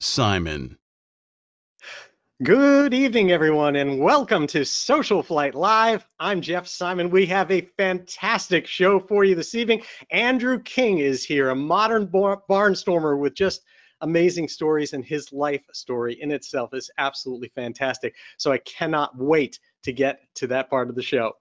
Simon. Good evening, everyone, and welcome to Social Flight Live. I'm Jeff Simon. We have a fantastic show for you this evening. Andrew King is here, a modern bar- barnstormer with just amazing stories, and his life story in itself is absolutely fantastic. So I cannot wait to get to that part of the show.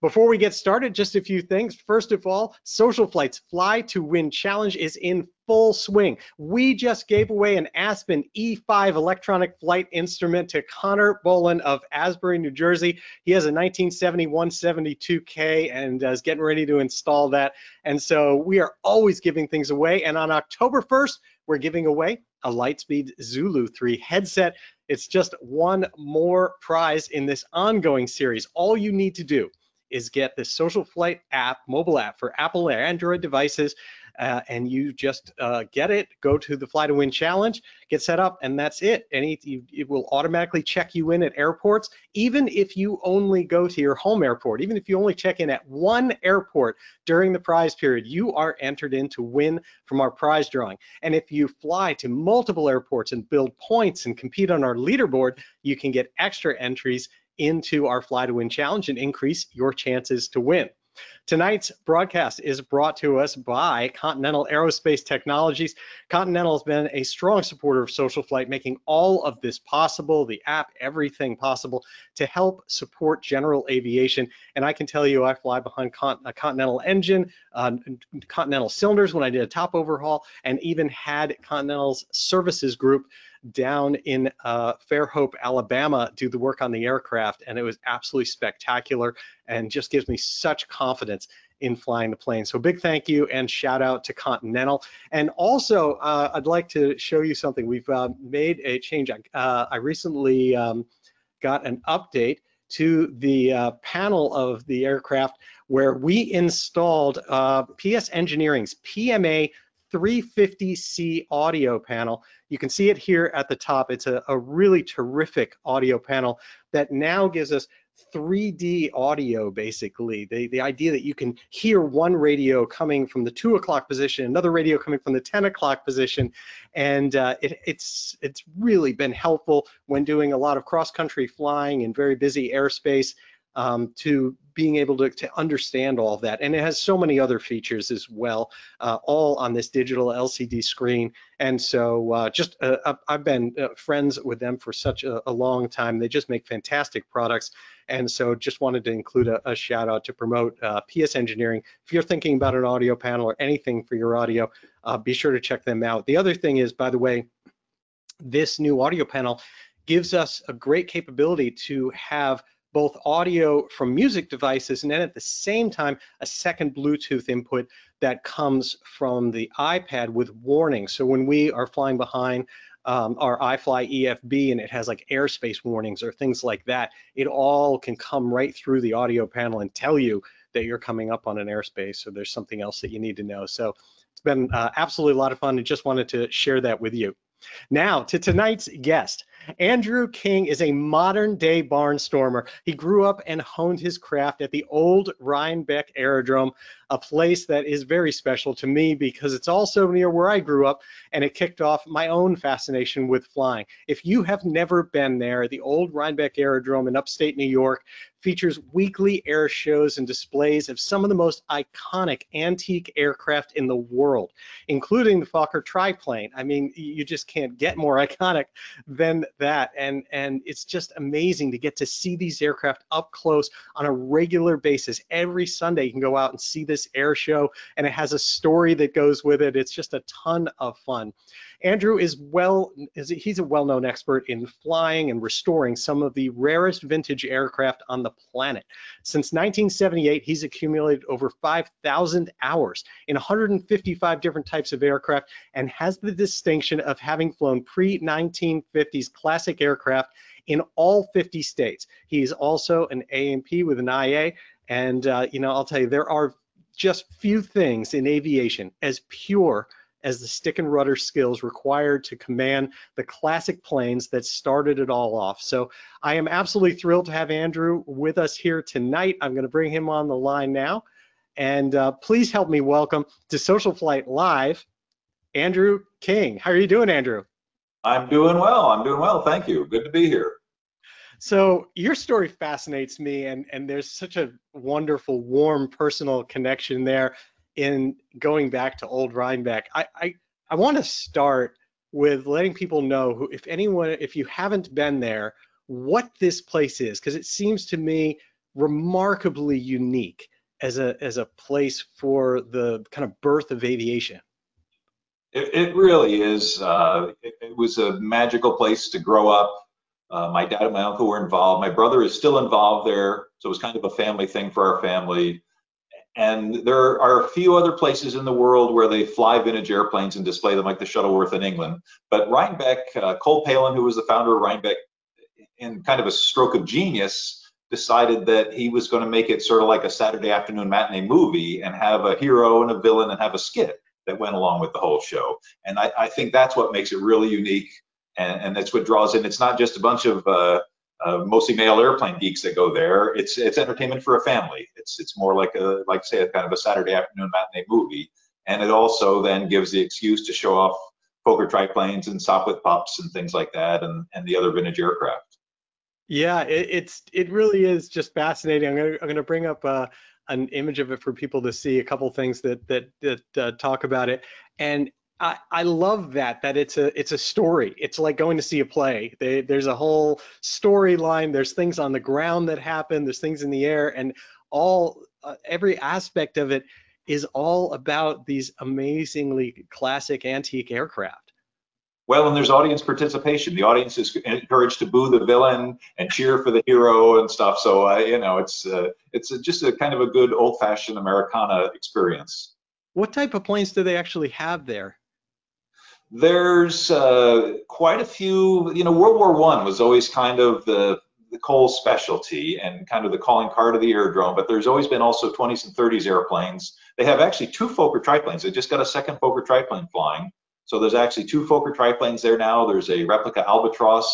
Before we get started, just a few things. First of all, Social Flight's Fly to Win Challenge is in full swing. We just gave away an Aspen E5 electronic flight instrument to Connor Bolin of Asbury, New Jersey. He has a 1970 172K and uh, is getting ready to install that. And so we are always giving things away. And on October 1st, we're giving away a Lightspeed Zulu 3 headset. It's just one more prize in this ongoing series. All you need to do is get the Social Flight app, mobile app for Apple or Android devices, uh, and you just uh, get it, go to the Fly to Win challenge, get set up, and that's it. And it, it, will automatically check you in at airports, even if you only go to your home airport, even if you only check in at one airport during the prize period, you are entered in to win from our prize drawing. And if you fly to multiple airports and build points and compete on our leaderboard, you can get extra entries into our Fly to Win challenge and increase your chances to win. Tonight's broadcast is brought to us by Continental Aerospace Technologies. Continental has been a strong supporter of Social Flight, making all of this possible, the app, everything possible to help support general aviation. And I can tell you, I fly behind a Continental engine, uh, Continental cylinders when I did a top overhaul, and even had Continental's services group down in uh, Fairhope, Alabama, do the work on the aircraft, and it was absolutely spectacular and just gives me such confidence in flying the plane. So big thank you and shout out to Continental. And also, uh, I'd like to show you something. We've uh, made a change. Uh, I recently um, got an update to the uh, panel of the aircraft where we installed uh, PS Engineering's PMA 350C audio panel. You can see it here at the top. It's a, a really terrific audio panel that now gives us 3D audio, basically. The, the idea that you can hear one radio coming from the two o'clock position, another radio coming from the 10 o'clock position. And uh, it, it's, it's really been helpful when doing a lot of cross-country flying in very busy airspace um, to being able to, to understand all of that. And it has so many other features as well, uh, all on this digital LCD screen. And so uh, just, uh, I've been uh, friends with them for such a, a, long time. They just make fantastic products. And so just wanted to include a, a shout out to promote uh, PS Engineering. If you're thinking about an audio panel or anything for your audio, uh, be sure to check them out. The other thing is, by the way, this new audio panel gives us a great capability to have both audio from music devices and then at the same time a second Bluetooth input that comes from the iPad with warnings. So when we are flying behind um, our iFly EFB and it has like airspace warnings or things like that, it all can come right through the audio panel and tell you that you're coming up on an airspace or there's something else that you need to know. So it's been uh, absolutely a lot of fun and just wanted to share that with you. Now to tonight's guest. Andrew King is a modern day barnstormer. He grew up and honed his craft at the old Rhinebeck Aerodrome, a place that is very special to me because it's also near where I grew up and it kicked off my own fascination with flying. If you have never been there, the old Rhinebeck Aerodrome in upstate New York features weekly air shows and displays of some of the most iconic antique aircraft in the world, including the Fokker triplane. I mean, you just can't get more iconic than that. And, and it's just amazing to get to see these aircraft up close on a regular basis. Every Sunday you can go out and see this air show and it has a story that goes with it. It's just a ton of fun. Andrew is well, he's a well-known expert in flying and restoring some of the rarest vintage aircraft on the planet. Since 1978, he's accumulated over 5,000 hours in 155 different types of aircraft and has the distinction of having flown pre-1950s classic aircraft in all 50 states. He's also an A&P with an IA, and uh, you know, I'll tell you, there are just few things in aviation as pure as the stick and rudder skills required to command the classic planes that started it all off. So I am absolutely thrilled to have Andrew with us here tonight. I'm going to bring him on the line now. And uh, please help me welcome to Social Flight Live, Andrew King. How are you doing, Andrew? I'm doing well. I'm doing well. Thank you. Good to be here. So your story fascinates me, and and there's such a wonderful, warm, personal connection there in going back to old Rhinebeck, I, I, I want to start with letting people know who, if anyone, if you haven't been there, what this place is, because it seems to me remarkably unique as a as a place for the kind of birth of aviation. It, it really is. Uh, it, it, was a magical place to grow up. Uh, my dad and my uncle were involved. My brother is still involved there, so it was kind of a family thing for our family. And there are a few other places in the world where they fly vintage airplanes and display them, like the Shuttleworth in England. But Rhinebeck, uh, Cole Palen, who was the founder of Rhinebeck, in kind of a stroke of genius, decided that he was going to make it sort of like a Saturday afternoon matinee movie and have a hero and a villain and have a skit that went along with the whole show. And I, I think that's what makes it really unique. And, and, that's what draws in. It's not just a bunch of uh, uh, mostly male airplane geeks that go there. It's it's entertainment for a family. It's it's more like a like say a kind of a Saturday afternoon matinee movie, and it also then gives the excuse to show off Fokker triplanes and Sopwith pups and things like that, and and the other vintage aircraft. Yeah, it, it's it really is just fascinating. I'm gonna I'm gonna bring up uh, an image of it for people to see a couple things that that that uh, talk about it, and I, I love that that it's a it's a story. It's like going to see a play. They, there's a whole storyline. There's things on the ground that happen. There's things in the air, and all uh, every aspect of it is all about these amazingly classic antique aircraft. Well, and there's audience participation. The audience is encouraged to boo the villain and cheer for the hero and stuff. So uh, you know, it's uh, it's just a kind of a good old-fashioned Americana experience. What type of planes do they actually have there? There's uh, quite a few. You know, World War One was always kind of the the Cole specialty and kind of the calling card of the aerodrome, but there's always been also 20s and 30s airplanes. They have actually two Fokker triplanes. They just got a second Fokker triplane flying. So there's actually two Fokker triplanes there now. There's a replica Albatros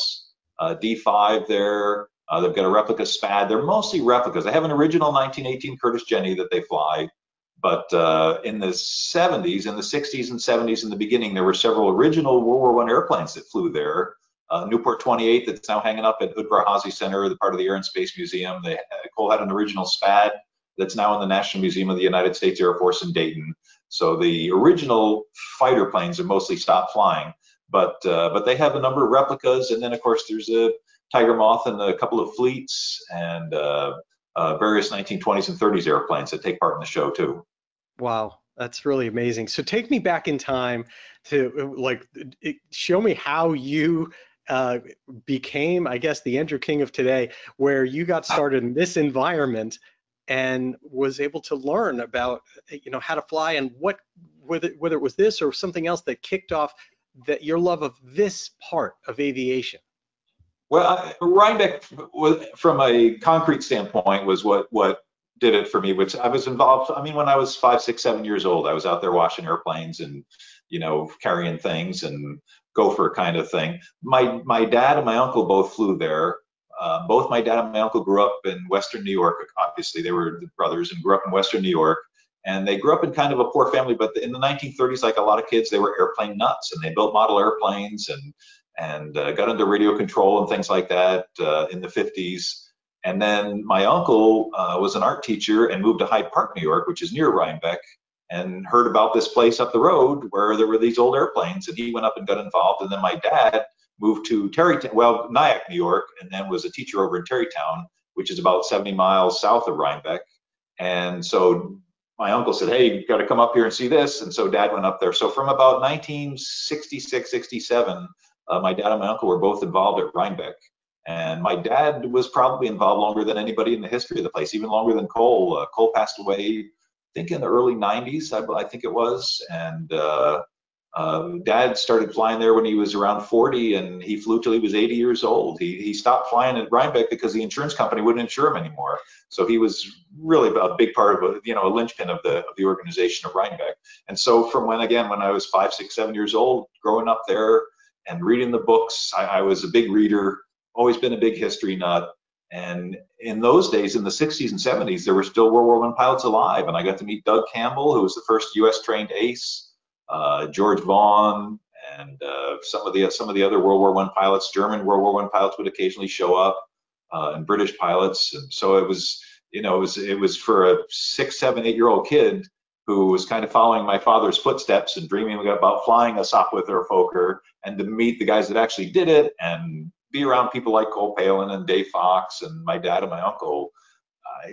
uh, D5 there. Uh, they've got a replica SPAD. They're mostly replicas. They have an original 1918 Curtiss Jenny that they fly. But uh, in the 70s, in the 60s and 70s, in the beginning, there were several original World War One airplanes that flew there. Uh, Nieuport 28 that's now hanging up at Udvar-Hazy Center, the part of the Air and Space Museum. They, Cole had an original SPAD that's now in the National Museum of the United States Air Force in Dayton. So the original fighter planes are mostly stopped flying, but uh, but they have a number of replicas, and then of course there's a Tiger Moth and a couple of fleets and uh, uh various 1920s and 30s airplanes that take part in the show too. Wow, that's really amazing. So take me back in time to like show me how you uh, became, I guess, the Andrew King of today, where you got uh started in this environment and was able to learn about you know how to fly and what whether whether it was this or something else that kicked off that your love of this part of aviation. Well, Rhinebeck, from a concrete standpoint, was what what did it for me, which I was involved. I mean, when I was five, six, seven years old, I was out there washing airplanes and, you know, carrying things and gopher kind of thing. My my dad and my uncle both flew there. Uh, both my dad and my uncle grew up in Western New York. Obviously, they were brothers and grew up in Western New York. And they grew up in kind of a poor family, but in the 1930s, like a lot of kids, they were airplane nuts, and they built model airplanes and and uh, got into radio control and things like that uh, in the 50s and then my uncle uh, was an art teacher and moved to Hyde Park, New York, which is near Rhinebeck, and heard about this place up the road where there were these old airplanes. And he went up and got involved. And then my dad moved to Tarrytown, well, Nyack, New York, and then was a teacher over in Tarrytown, which is about 70 miles south of Rhinebeck. And so my uncle said, Hey, you've got to come up here and see this. And so dad went up there. So from about 1966, 67, uh, my dad and my uncle were both involved at Rhinebeck And my dad was probably involved longer than anybody in the history of the place, even longer than Cole. Uh, Cole passed away, I think, in the early 90s, I, I think it was. And uh, uh, Dad started flying there when he was around 40, and he flew till he was 80 years old. He, he stopped flying at Rhinebeck because the insurance company wouldn't insure him anymore. So he was really a big part of you know, a linchpin of the of the organization of Rhinebeck. And so from when again, when I was five, six, seven years old, growing up there and reading the books, I, I was a big reader. Always been a big history nut. And in those days, in the 60s and 70s, there were still World War One pilots alive, and I got to meet Doug Campbell, who was the first U.S. trained ace uh, George Vaughn, and uh, some of the some of the other World War One pilots, German World War One pilots would occasionally show up, uh, and British pilots. And so it was, you know, it was it was for a six, seven, eight year old kid who was kind of following my father's footsteps and dreaming about flying a Sopwith or a Fokker, and to meet the guys that actually did it and be around people like Cole Palen and Dave Fox and my dad and my uncle.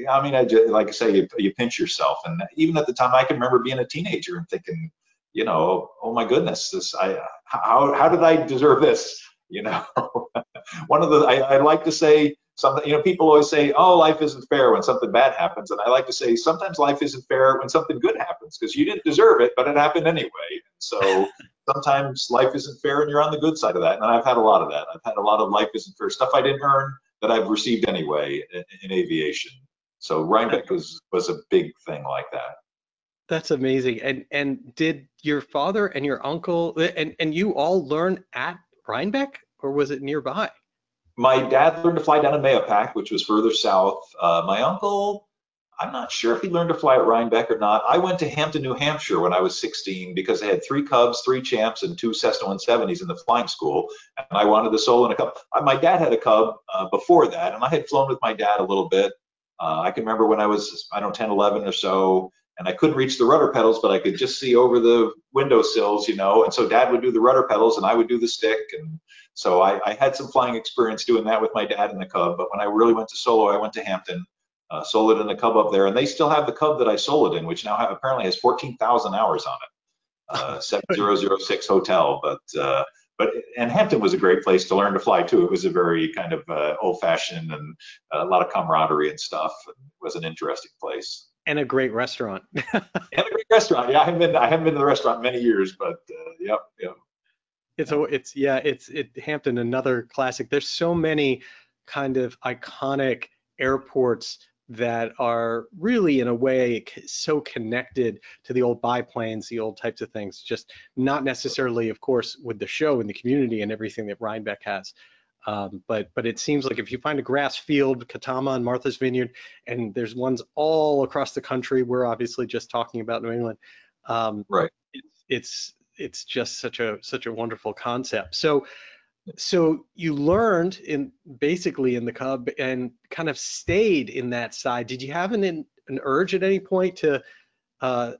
I mean, I just, like I say, you, you pinch yourself. And even at the time, I can remember being a teenager and thinking, you know, oh my goodness, this I how how did I deserve this? You know, one of the I, I like to say something. You know, people always say, oh, life isn't fair when something bad happens, and I like to say sometimes life isn't fair when something good happens because you didn't deserve it, but it happened anyway. So sometimes life isn't fair, and you're on the good side of that. And I've had a lot of that. I've had a lot of life isn't fair stuff I didn't earn that I've received anyway in, in aviation. So Rhinebeck was was a big thing like that. That's amazing. And and did your father and your uncle and and you all learn at Rhinebeck or was it nearby? My dad learned to fly down in Mahopac, which was further south. Uh, my uncle, I'm not sure if he learned to fly at Rhinebeck or not. I went to Hampton, New Hampshire when I was 16 because I had three Cubs, three Champs, and two Cessna 170s in the flying school, and I wanted to solo in a Cub. My dad had a Cub uh, before that, and I had flown with my dad a little bit. Uh, I can remember when I was, I don't know, 10, 11 or so, and I couldn't reach the rudder pedals, but I could just see over the window sills, you know. And so Dad would do the rudder pedals, and I would do the stick, and so I, I had some flying experience doing that with my dad in the Cub. But when I really went to solo, I went to Hampton, uh, it in the Cub up there, and they still have the Cub that I sold it in, which now have, apparently has 14,000 hours on it. Uh, 7006 hotel, but uh, but and Hampton was a great place to learn to fly too. It was a very kind of uh, old-fashioned and a lot of camaraderie and stuff. It was an interesting place and a great restaurant. and a great restaurant. Yeah, I haven't been I haven't been to the restaurant many years, but uh, yep, yep. It's a, it's yeah, it's it Hampton another classic. There's so many kind of iconic airports that are really in a way so connected to the old biplanes, the old types of things. Just not necessarily, of course, with the show and the community and everything that Rhinebeck has. Um, but but it seems like if you find a grass field, Katama and Martha's Vineyard, and there's ones all across the country. We're obviously just talking about New England. Um, right. It's, it's it's just such a such a wonderful concept. So so you learned in basically in the Cub and kind of stayed in that side. Did you have an an urge at any point to uh,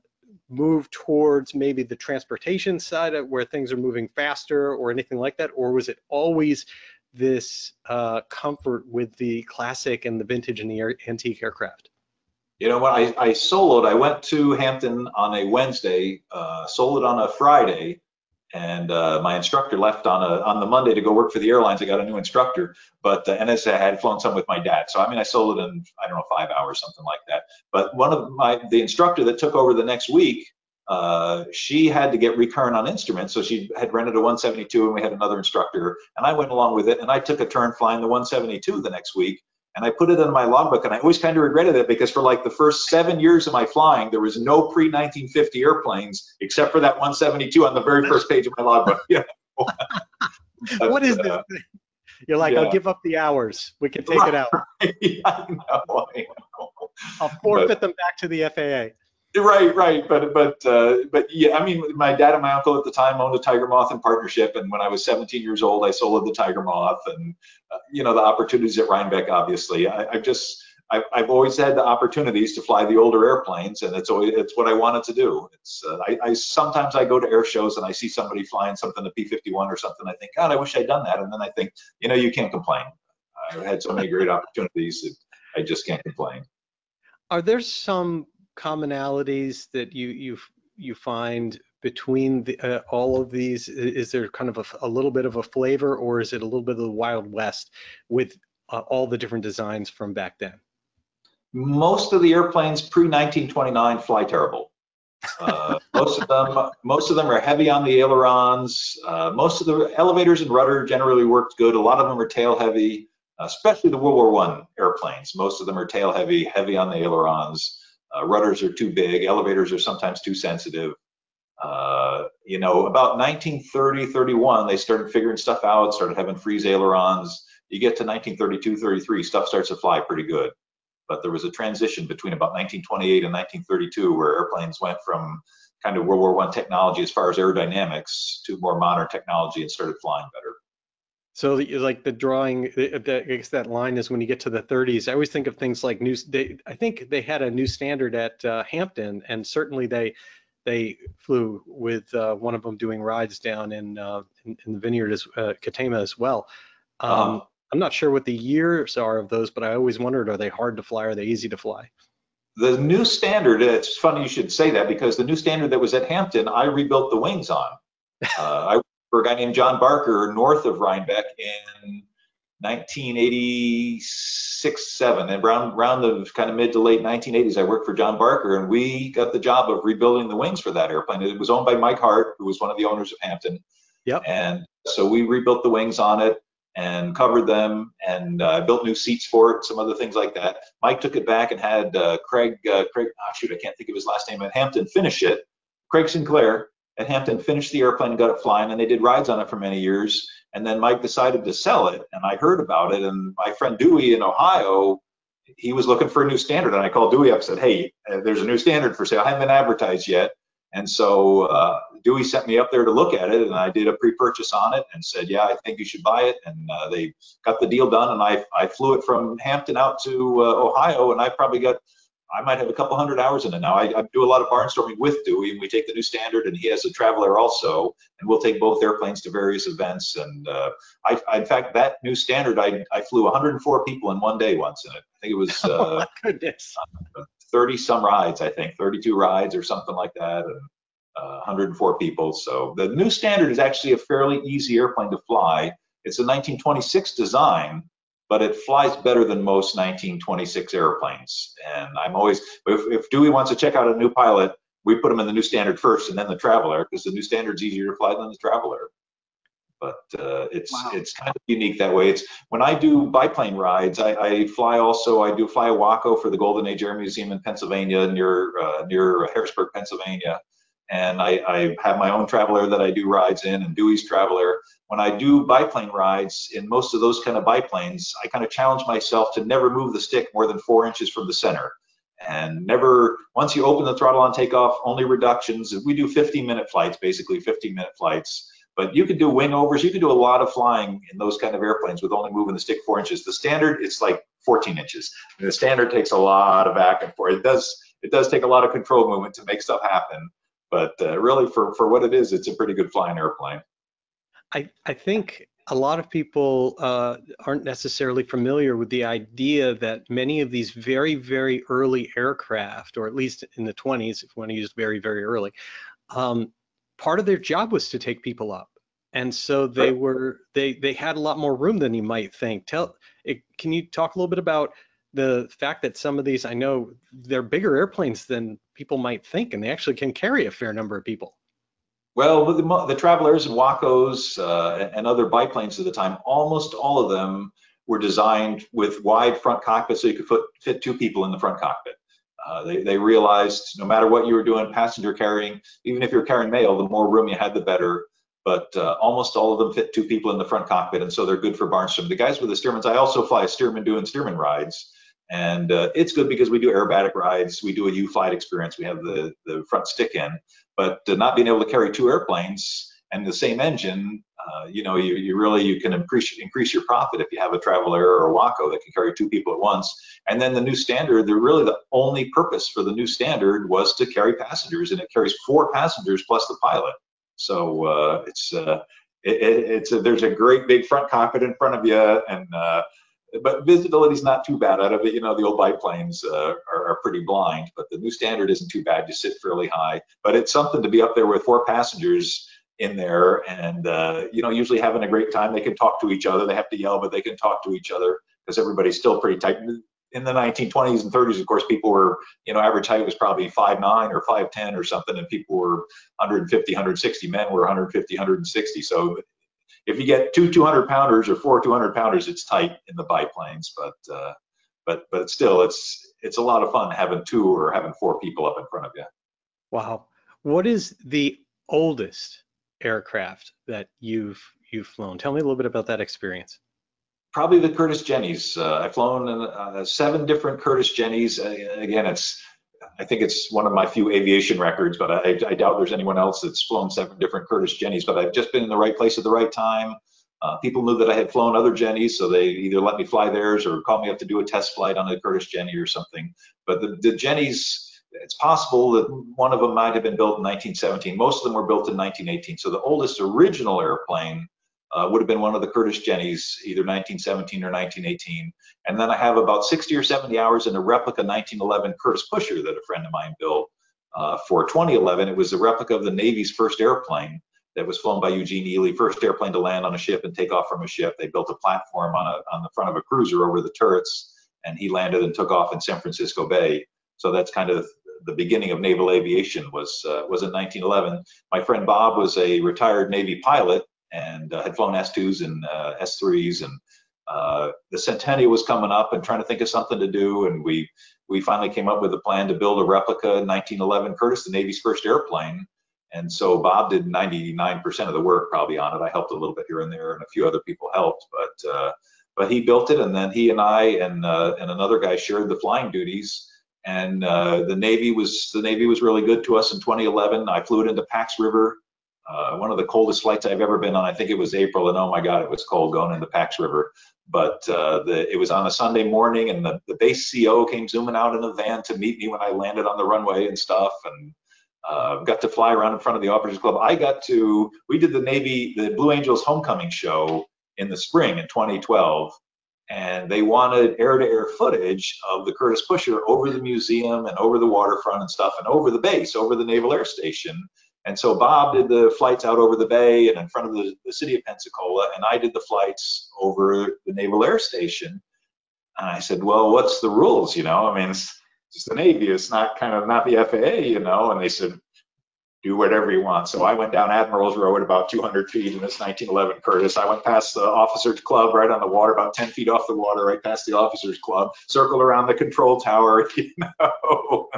move towards maybe the transportation side of where things are moving faster or anything like that, or was it always this uh, comfort with the classic and the vintage and the antique aircraft? You know, when I, I soloed, I went to Hampton on a Wednesday, uh, soloed on a Friday, and uh, my instructor left on a on the Monday to go work for the airlines. I got a new instructor, but uh, and I had flown some with my dad. So I mean, I sold it in I don't know five hours, something like that. But one of my the instructor that took over the next week uh, she had to get recurrent on instruments, so she had rented a 172, and we had another instructor, and I went along with it, and I took a turn flying the 172 the next week, and I put it in my logbook, and I always kind of regretted it because for like the first seven years of my flying, there was no pre-1950 airplanes except for that 172 on the very first page of my logbook. but, what is uh, this? You're like, yeah. I'll give up the hours. We can take it out. I know, I know. I'll forfeit but, them back to the FAA. Right, right, but but uh, but yeah, I mean, my dad and my uncle at the time owned a Tiger Moth in partnership, and when I was 17 years old, I sold the Tiger Moth, and uh, you know the opportunities at Rhinebeck. Obviously, I, I just I've, I've always had the opportunities to fly the older airplanes, and it's always it's what I wanted to do. It's uh, I, I sometimes I go to air shows and I see somebody flying something a P51 or something. I think, God, I wish I'd done that, and then I think, you know, you can't complain. I've had so many great opportunities that I just can't complain. Are there some commonalities that you you you find between the, uh, all of these? Is there kind of a, a, little bit of a flavor, or is it a little bit of the Wild West with uh, all the different designs from back then? Most of the airplanes pre 1929 fly terrible. Uh, most of them, most of them are heavy on the ailerons. Uh, most of the elevators and rudder generally worked good. A lot of them are tail heavy, especially the World War One airplanes. Most of them are tail heavy, heavy on the ailerons. Uh, rudders are too big. Elevators are sometimes too sensitive. Uh, you know, about 1930, 31, they started figuring stuff out, started having Frise ailerons. You get to 1932, 33, stuff starts to fly pretty good but there was a transition between about 1928 and 1932 where airplanes went from kind of World War I technology as far as aerodynamics to more modern technology and started flying better. So like the drawing, I guess that line is when you get to the 30s. I always think of things like new. They, I think they had a new standard at uh, Hampton, and certainly they they flew with uh, one of them doing rides down in uh, in, in, the vineyard as uh, Katama as well. Um, uh-huh. I'm not sure what the years are of those, but I always wondered, are they hard to fly? Are they easy to fly? The new standard, it's funny you should say that because the new standard that was at Hampton, I rebuilt the wings on. Uh, for a guy named John Barker north of Rhinebeck in 1986, 7, and around, around the kind of mid to late 1980s, I worked for John Barker, and we got the job of rebuilding the wings for that airplane. It was owned by Mike Hart, who was one of the owners of Hampton. Yep. And so we rebuilt the wings on it and covered them and uh, built new seats for it, some other things like that. Mike took it back and had uh, Craig, uh, Craig, oh, shoot, I can't think of his last name at Hampton finish it. Craig Sinclair at Hampton finished the airplane and got it flying, and they did rides on it for many years. And then Mike decided to sell it, and I heard about it. And my friend Dewey in Ohio, he was looking for a new standard, and I called Dewey up and said, "Hey, uh, there's a new standard for sale. I haven't been advertised yet." And so uh, Dewey sent me up there to look at it, and I did a pre-purchase on it and said, "Yeah, I think you should buy it." And uh, they got the deal done, and I I flew it from Hampton out to uh, Ohio, and I probably got I might have a couple hundred hours in it now. I, I, do a lot of barnstorming with Dewey, and we take the new standard, and he has a Travel Air also, and we'll take both airplanes to various events. And uh, I, I, in fact, that new standard, I, I flew 104 people in one day once in it. I think it was oh uh, oh goodness. 30 some rides, I think, 32 rides or something like that, and uh, 104 people. So the new standard is actually a fairly easy airplane to fly. It's a 1926 design, but it flies better than most 1926 airplanes. And I'm always, if, if Dewey wants to check out a new pilot, we put them in the new standard first and then the Travel Air because the new standard's easier to fly than the Travel Air. But uh, it's wow. it's kind of unique that way. It's when I do biplane rides, I, I, fly also. I do fly a Waco for the Golden Age Air Museum in Pennsylvania, near uh, near Harrisburg, Pennsylvania and I, I, have my own Travel Air that I do rides in and Dewey's Travel Air. When I do biplane rides in most of those kind of biplanes, I kind of challenge myself to never move the stick more than four inches from the center. And never, once you open the throttle on takeoff, only reductions. We do 15 minute flights, basically 15 minute flights. But you can do wing overs, you can do a lot of flying in those kind of airplanes with only moving the stick four inches. The standard, it's like 14 inches. And the standard takes a lot of back and forth. It does, it does take a lot of control movement to make stuff happen but uh, really for, for what it is, it's a pretty good flying airplane. I, I think a lot of people uh, aren't necessarily familiar with the idea that many of these very, very early aircraft, or at least in the 20s, if you want to use very, very early, um, part of their job was to take people up. And so they were they they had a lot more room than you might think. Tell, it, can you talk a little bit about the fact that some of these, I know they're bigger airplanes than people might think, and they actually can carry a fair number of people. Well, the, the Travel Airs and Wacos uh, and other biplanes at the time, almost all of them were designed with wide front cockpits so you could fit, fit two people in the front cockpit. Uh, they, they realized no matter what you were doing, passenger carrying, even if you're carrying mail, the more room you had, the better. But uh, almost all of them fit two people in the front cockpit, and so they're good for barnstorming. The guys with the Stearmans, I also fly a Stearman doing Stearman rides, and uh, it's good because we do aerobatic rides, we do a U-flight experience, we have the, the front stick in, but uh, not being able to carry two airplanes and the same engine, uh, you know, you, you really, you can increase, increase your profit if you have a Travel Air or a Waco that can carry two people at once. And then the new standard, the really the only purpose for the new standard was to carry passengers and it carries four passengers plus the pilot. So uh, it's, uh, it, it, it's a, there's a great big front cockpit in front of you and uh, but visibility is not too bad out of it. You know, the old biplanes uh, are, are, pretty blind, but the new standard isn't too bad. You sit fairly high, but it's something to be up there with four passengers in there and, uh, you know, usually having a great time. They can talk to each other. They have to yell, but they can talk to each other because everybody's still pretty tight. In the 1920s and 30s, of course, people were, you know, average height was probably 5'9 or 5'10 or something, and people were 150, 160. Men were 150, 160. So if you get two 200 pounders or four 200 pounders, it's tight in the biplanes. But uh, but but still, it's it's a lot of fun having two or having four people up in front of you. Wow, what is the oldest aircraft that you've you've flown? Tell me a little bit about that experience. Probably the Curtiss Jennies. Uh, I've flown uh, seven different Curtiss Jennies. Uh, again, it's I think it's one of my few aviation records, but I, I, doubt there's anyone else that's flown seven different Curtiss Jennies. But I've just been in the right place at the right time. Uh, people knew that I had flown other Jennies, so they either let me fly theirs or called me up to do a test flight on a Curtiss Jenny or something. But the, the Jennies, it's possible that one of them might have been built in 1917. Most of them were built in 1918. So the oldest original airplane uh, would have been one of the Curtiss Jennies, either 1917 or 1918. And then I have about 60 or 70 hours in a replica 1911 Curtiss Pusher that a friend of mine built uh, for 2011. It was a replica of the Navy's first airplane that was flown by Eugene Ely, first airplane to land on a ship and take off from a ship. They built a platform on, a, on the front of a cruiser over the turrets, and he landed and took off in San Francisco Bay. So that's kind of the beginning of naval aviation was uh, was in 1911. My friend Bob was a retired Navy pilot, and uh, had flown S2s and uh, S3s and uh, the centennial was coming up and trying to think of something to do and we we finally came up with a plan to build a replica 1911 Curtiss, the Navy's first airplane. And so Bob did 99% of the work probably on it. I helped a little bit here and there, and a few other people helped, but uh, but he built it, and then he and I and uh, and another guy shared the flying duties. And uh, the Navy was the Navy was really good to us in 2011. I flew it into Pax River uh, one of the coldest flights I've ever been on. I think it was April, and oh my God, it was cold going into Pax River. But uh, the, it was on a Sunday morning, and the, the base CO came zooming out in a van to meet me when I landed on the runway and stuff, and uh, got to fly around in front of the Officers Club. I got to, we did the Navy, the Blue Angels homecoming show in the spring in 2012, and they wanted air-to-air footage of the Curtiss Pusher over the museum and over the waterfront and stuff, and over the base, over the Naval Air Station and so Bob did the flights out over the bay and in front of the, the city of Pensacola, and I did the flights over the Naval Air Station. And I said, well, what's the rules? You know, I mean, it's just the Navy. It's not kind of not the FAA, you know. And they said, do whatever you want. So I went down Admiral's Row at about 200 feet in this 1911 Curtiss. I went past the officers club right on the water, about 10 feet off the water, right past the officers club, circled around the control tower. You know,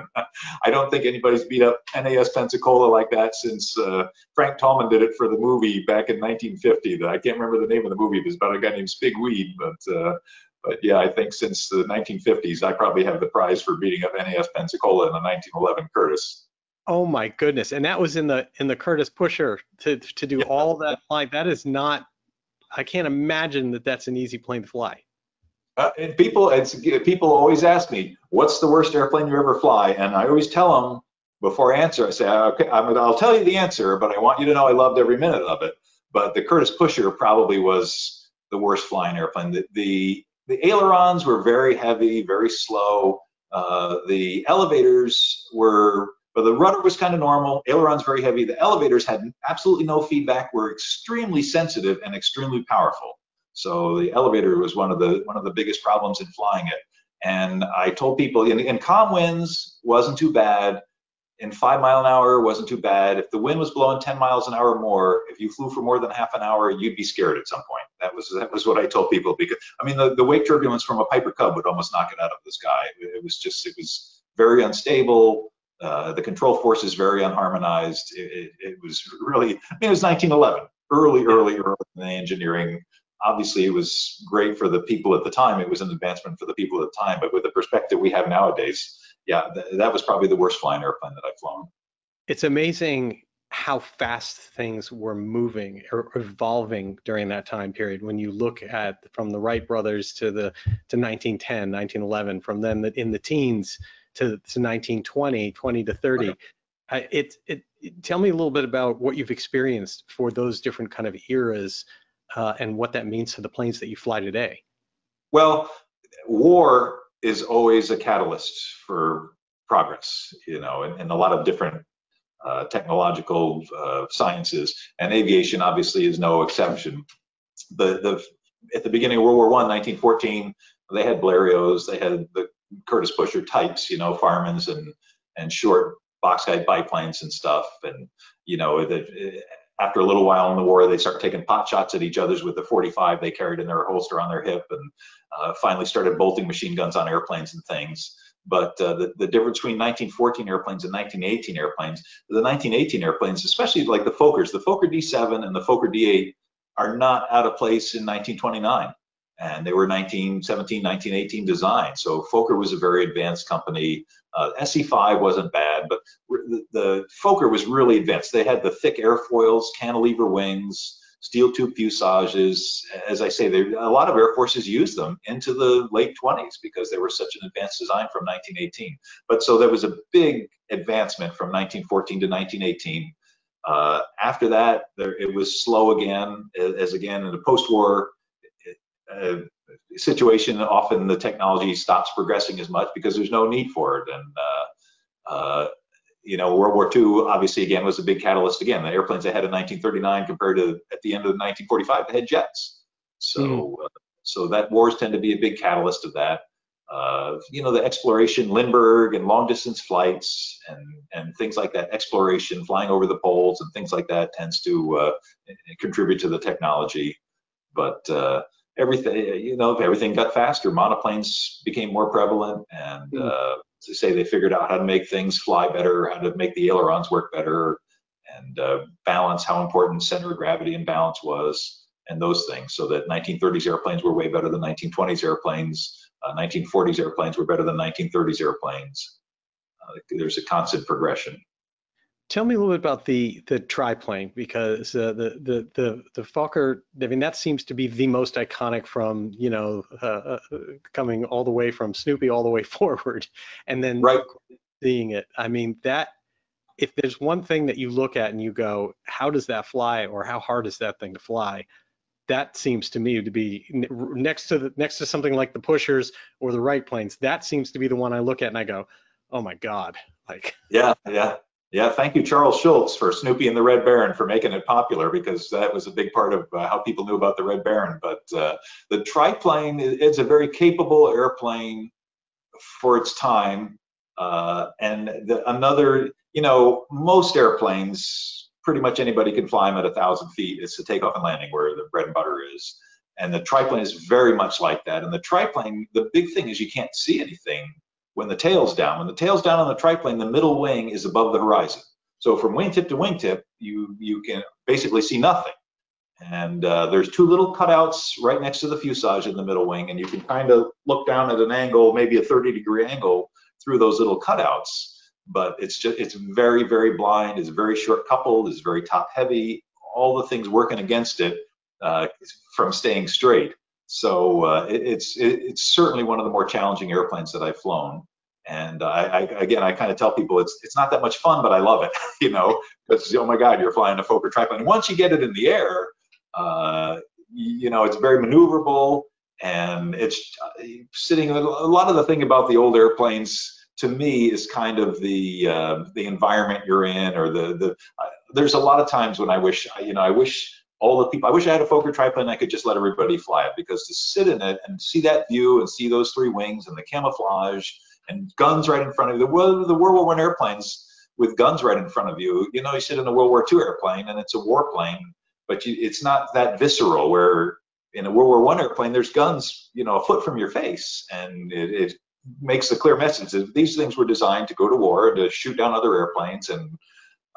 I don't think anybody's beat up NAS Pensacola like that since uh, Frank Tallman did it for the movie back in 1950. I can't remember the name of the movie. It was about a guy named Spig Wead, but uh, but yeah, I think since the 1950s, I probably have the prize for beating up NAS Pensacola in the 1911 Curtiss. Oh my goodness! And that was in the in the Curtiss Pusher to to do yeah. all that flying. That is not. I can't imagine that that's an easy plane to fly. Uh, and people, it's people always ask me, "What's the worst airplane you ever fly?" And I always tell them before I answer. I say, "Okay, i will tell you the answer, but I want you to know I loved every minute of it." But the Curtiss Pusher probably was the worst flying airplane. The the, the ailerons were very heavy, very slow. Uh, the elevators were but the rudder was kind of normal. Ailerons very heavy. The elevators had absolutely no feedback. Were extremely sensitive and extremely powerful. So the elevator was one of the one of the biggest problems in flying it. And I told people in, calm winds wasn't too bad. In five mile an hour wasn't too bad. If the wind was blowing 10 miles an hour more, if you flew for more than half an hour, you'd be scared at some point. That was that was what I told people because I mean the, the wake turbulence from a Piper Cub would almost knock it out of the sky. It was just it was very unstable uh, the control force is very unharmonized. It, it, it, was really, I mean, it was 1911, early, early, early in the engineering. Obviously, it was great for the people at the time. It was an advancement for the people at the time. But with the perspective we have nowadays, yeah, th- that was probably the worst flying airplane that I've flown. It's amazing how fast things were moving or evolving during that time period when you look at from the Wright brothers to the to 1910 1911 from then the, in the teens to, to 1920, 20 to 30. Okay. it, it, it, tell me a little bit about what you've experienced for those different kind of eras uh, and what that means to the planes that you fly today. Well, war is always a catalyst for progress, you know, and, in a lot of different uh, technological uh, sciences, and aviation obviously is no exception. The, the, at the beginning of World War One, 1914, they had Blériots, they had the Curtiss Pusher types, you know, Farmans and and short box guide biplanes and stuff, and you know, the, after a little while in the war, they start taking pot shots at each other's with the 45 they carried in their holster on their hip, and uh, finally started bolting machine guns on airplanes and things. But uh, the, the difference between 1914 airplanes and 1918 airplanes, the 1918 airplanes, especially like the Fokkers, the Fokker D7 and the Fokker D8 are not out of place in 1929. And they were 1917, 1918 design. So Fokker was a very advanced company. Uh, SE5 wasn't bad, but the, the Fokker was really advanced. They had the thick airfoils, cantilever wings, steel tube fuselages. As I say, they, a lot of air forces used them into the late 20s because they were such an advanced design from 1918. But so there was a big advancement from 1914 to 1918. Uh, after that, there, it was slow again, as again in the post-war uh, situation, often the technology stops progressing as much because there's no need for it. And uh, uh you know, World War II obviously again was a big catalyst. Again, the airplanes they had in 1939 compared to at the end of 1945, they had jets. So, mm. uh, so that wars tend to be a big catalyst of that. Uh, you know, the exploration, Lindbergh and long distance flights and and things like that. Exploration, flying over the poles and things like that tends to uh, contribute to the technology. But uh, everything, you know, everything got faster. Monoplanes became more prevalent, and mm to say they figured out how to make things fly better, how to make the ailerons work better, and uh, balance how important center of gravity and balance was, and those things. So that 1930s airplanes were way better than 1920s airplanes. Uh, 1940s airplanes were better than 1930s airplanes. Uh, there's a constant progression. Tell me a little bit about the the triplane because uh, the the the the Fokker. I mean, that seems to be the most iconic from you know uh, uh, coming all the way from Snoopy all the way forward, and then right. seeing it. I mean, that if there's one thing that you look at and you go, how does that fly, or how hard is that thing to fly? That seems to me to be next to the next to something like the pushers or the Wright planes. That seems to be the one I look at and I go, oh my god, like yeah, yeah yeah, thank you, Charles Schulz, for Snoopy and the Red Baron for making it popular because that was a big part of uh, how people knew about the Red Baron. But uh, the triplane is a very capable airplane for its time. Uh, and the, another, you know, most airplanes, pretty much anybody can fly them at a thousand feet. It's the takeoff and landing where the bread and butter is. And the triplane is very much like that. And the triplane, the big thing is you can't see anything when the tail's down. When the tail's down on the triplane, the middle wing is above the horizon. So from wingtip to wingtip, you you can basically see nothing. And uh, there's two little cutouts right next to the fuselage in the middle wing, and you can kind of look down at an angle, maybe a 30 degree angle through those little cutouts. But it's just it's very very blind. It's very short coupled. It's very top heavy. All the things working against it uh, from staying straight. So uh, it, it's it, it's certainly one of the more challenging airplanes that I've flown. And I, I again, I kind of tell people it's it's not that much fun, but I love it. you know, because oh my God, you're flying a Fokker triplane. Once you get it in the air, uh, you know, it's very maneuverable, and it's uh, sitting. A lot of the thing about the old airplanes to me is kind of the uh, the environment you're in, or the the. Uh, there's a lot of times when I wish, you know, I wish all the people. I wish I had a Fokker triplane. I could just let everybody fly it because to sit in it and see that view and see those three wings and the camouflage and guns right in front of you. The, the World War One airplanes with guns right in front of you. You know, you sit in a World War Two airplane and it's a warplane, but you, it's not that visceral. Where in a World War One airplane, there's guns, you know, a foot from your face, and it, it makes the clear message that these things were designed to go to war and to shoot down other airplanes and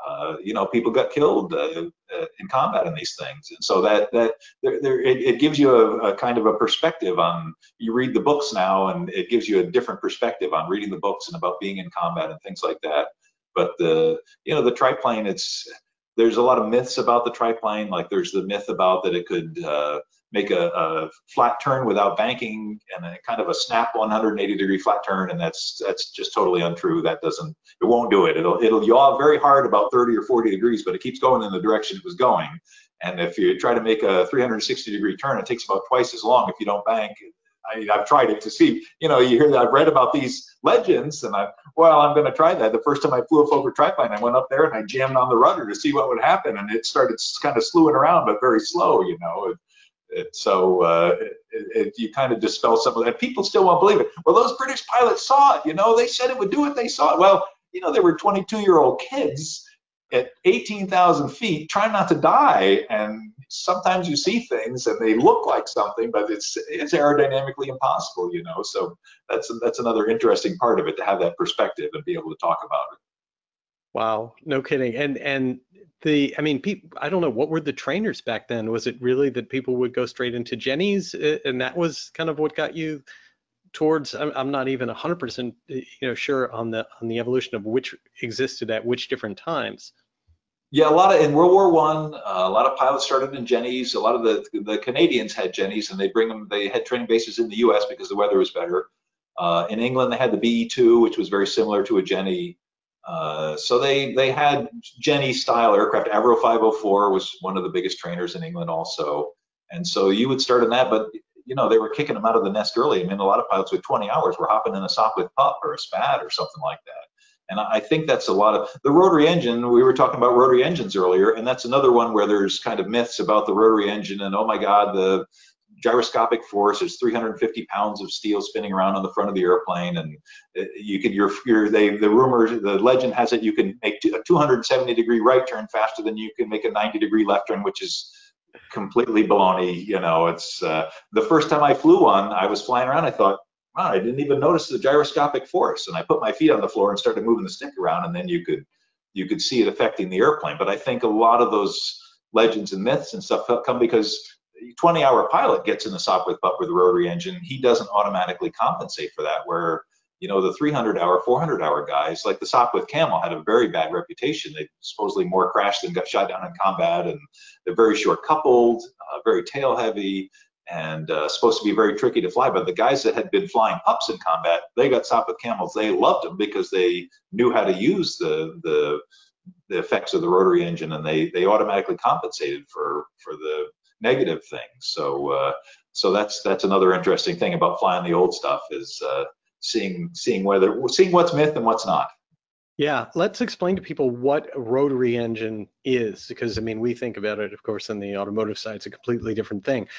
uh, you know, people got killed uh, in combat in these things, and so that that there, there it, it, gives you a, a, kind of a perspective on. You read the books now, and it gives you a different perspective on reading the books and about being in combat and things like that. But the you know the triplane, it's there's a lot of myths about the triplane. Like there's the myth about that it could uh, make a, a, flat turn without banking and a kind of a snap 180 degree flat turn and that's that's just totally untrue that doesn't it won't do it it'll it'll yaw very hard about 30 or 40 degrees but it keeps going in the direction it was going and if you try to make a 360 degree turn it takes about twice as long if you don't bank I, I've tried it to see, you know, you hear that I've read about these legends and I, well, I'm going to try that. The first time I flew a Fokker triplane, I went up there and I jammed on the rudder to see what would happen. And it started kind of slewing around, but very slow, you know. It, it, so uh, it, you kind of dispel some of that. People still won't believe it. Well, those British pilots saw it, you know, they said it would do it. They saw it. Well, you know, they were 22 year old kids at 18,000 feet trying not to die. And sometimes you see things and they look like something, but it's it's aerodynamically impossible, you know. So that's that's another interesting part of it to have that perspective and be able to talk about it. Wow, no kidding. And and the I mean, I don't know what were the trainers back then. Was it really that people would go straight into Jenny's, uh, and that was kind of what got you towards? I'm, I'm not even 100% you know sure on the on the evolution of which existed at which different times. Yeah, a lot of in World War One, uh, a lot of pilots started in Jennies. A lot of the the Canadians had Jennies, and they bring them. They had training bases in the U.S. because the weather was better. Uh, in England, they had the BE-2, which was very similar to a Jenny. Uh, so they they had Jenny style aircraft. Avro 504 was one of the biggest trainers in England also, and so you would start in that. But you know they were kicking them out of the nest early. I mean, a lot of pilots with 20 hours were hopping in a Sopwith pup or a Spad or something like that. And I think that's a lot of the rotary engine. We were talking about rotary engines earlier, and that's another one where there's kind of myths about the rotary engine and oh my God, the gyroscopic force is 350 pounds of steel spinning around on the front of the airplane, and you can you're, you're they the rumor the legend has it you can make a 270 degree right turn faster than you can make a 90 degree left turn, which is completely baloney. You know, it's uh, the first time I flew one, I was flying around, I thought wow, I didn't even notice the gyroscopic force. And I put my feet on the floor and started moving the stick around, and then you could you could see it affecting the airplane. But I think a lot of those legends and myths and stuff come because 20 hour pilot gets in the Sopwith pup with a rotary engine, he doesn't automatically compensate for that. Where you know the 300 hour, 400 hour guys, like the Sopwith Camel, had a very bad reputation. They supposedly more crashed than got shot down in combat, and they're very short coupled, uh, very tail heavy and uh, supposed to be very tricky to fly. But the guys that had been flying pups in combat, they got Sopwith camels. They loved them because they knew how to use the the the effects of the rotary engine, and they they automatically compensated for for the negative things. So uh, so that's that's another interesting thing about flying the old stuff is uh, seeing seeing whether seeing what's myth and what's not. Yeah, let's explain to people what a rotary engine is, because I mean, we think about it, of course, on the automotive side, it's a completely different thing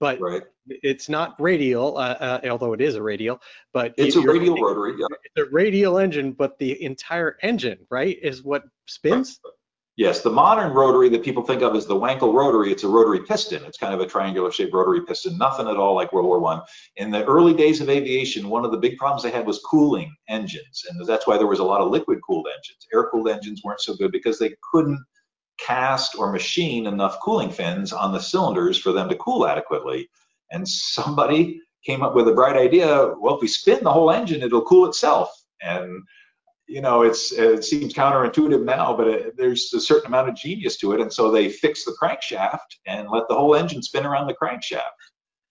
but right. it's not radial, uh, uh, although it is a radial. But it's a radial rotary. Yeah. It's a radial engine, but the entire engine, right, is what spins. Right. Yes, the modern rotary that people think of as the Wankel rotary, it's a rotary piston. It's kind of a triangular shaped rotary piston, nothing at all like World War One. In the early days of aviation, one of the big problems they had was cooling engines, and that's why there was a lot of liquid cooled engines. Air cooled engines weren't so good because they couldn't cast or machine enough cooling fins on the cylinders for them to cool adequately. And somebody came up with a bright idea. Well, if we spin the whole engine, it'll cool itself. And you know, it's it seems counterintuitive now, but it, there's a certain amount of genius to it. And so they fixed the crankshaft and let the whole engine spin around the crankshaft.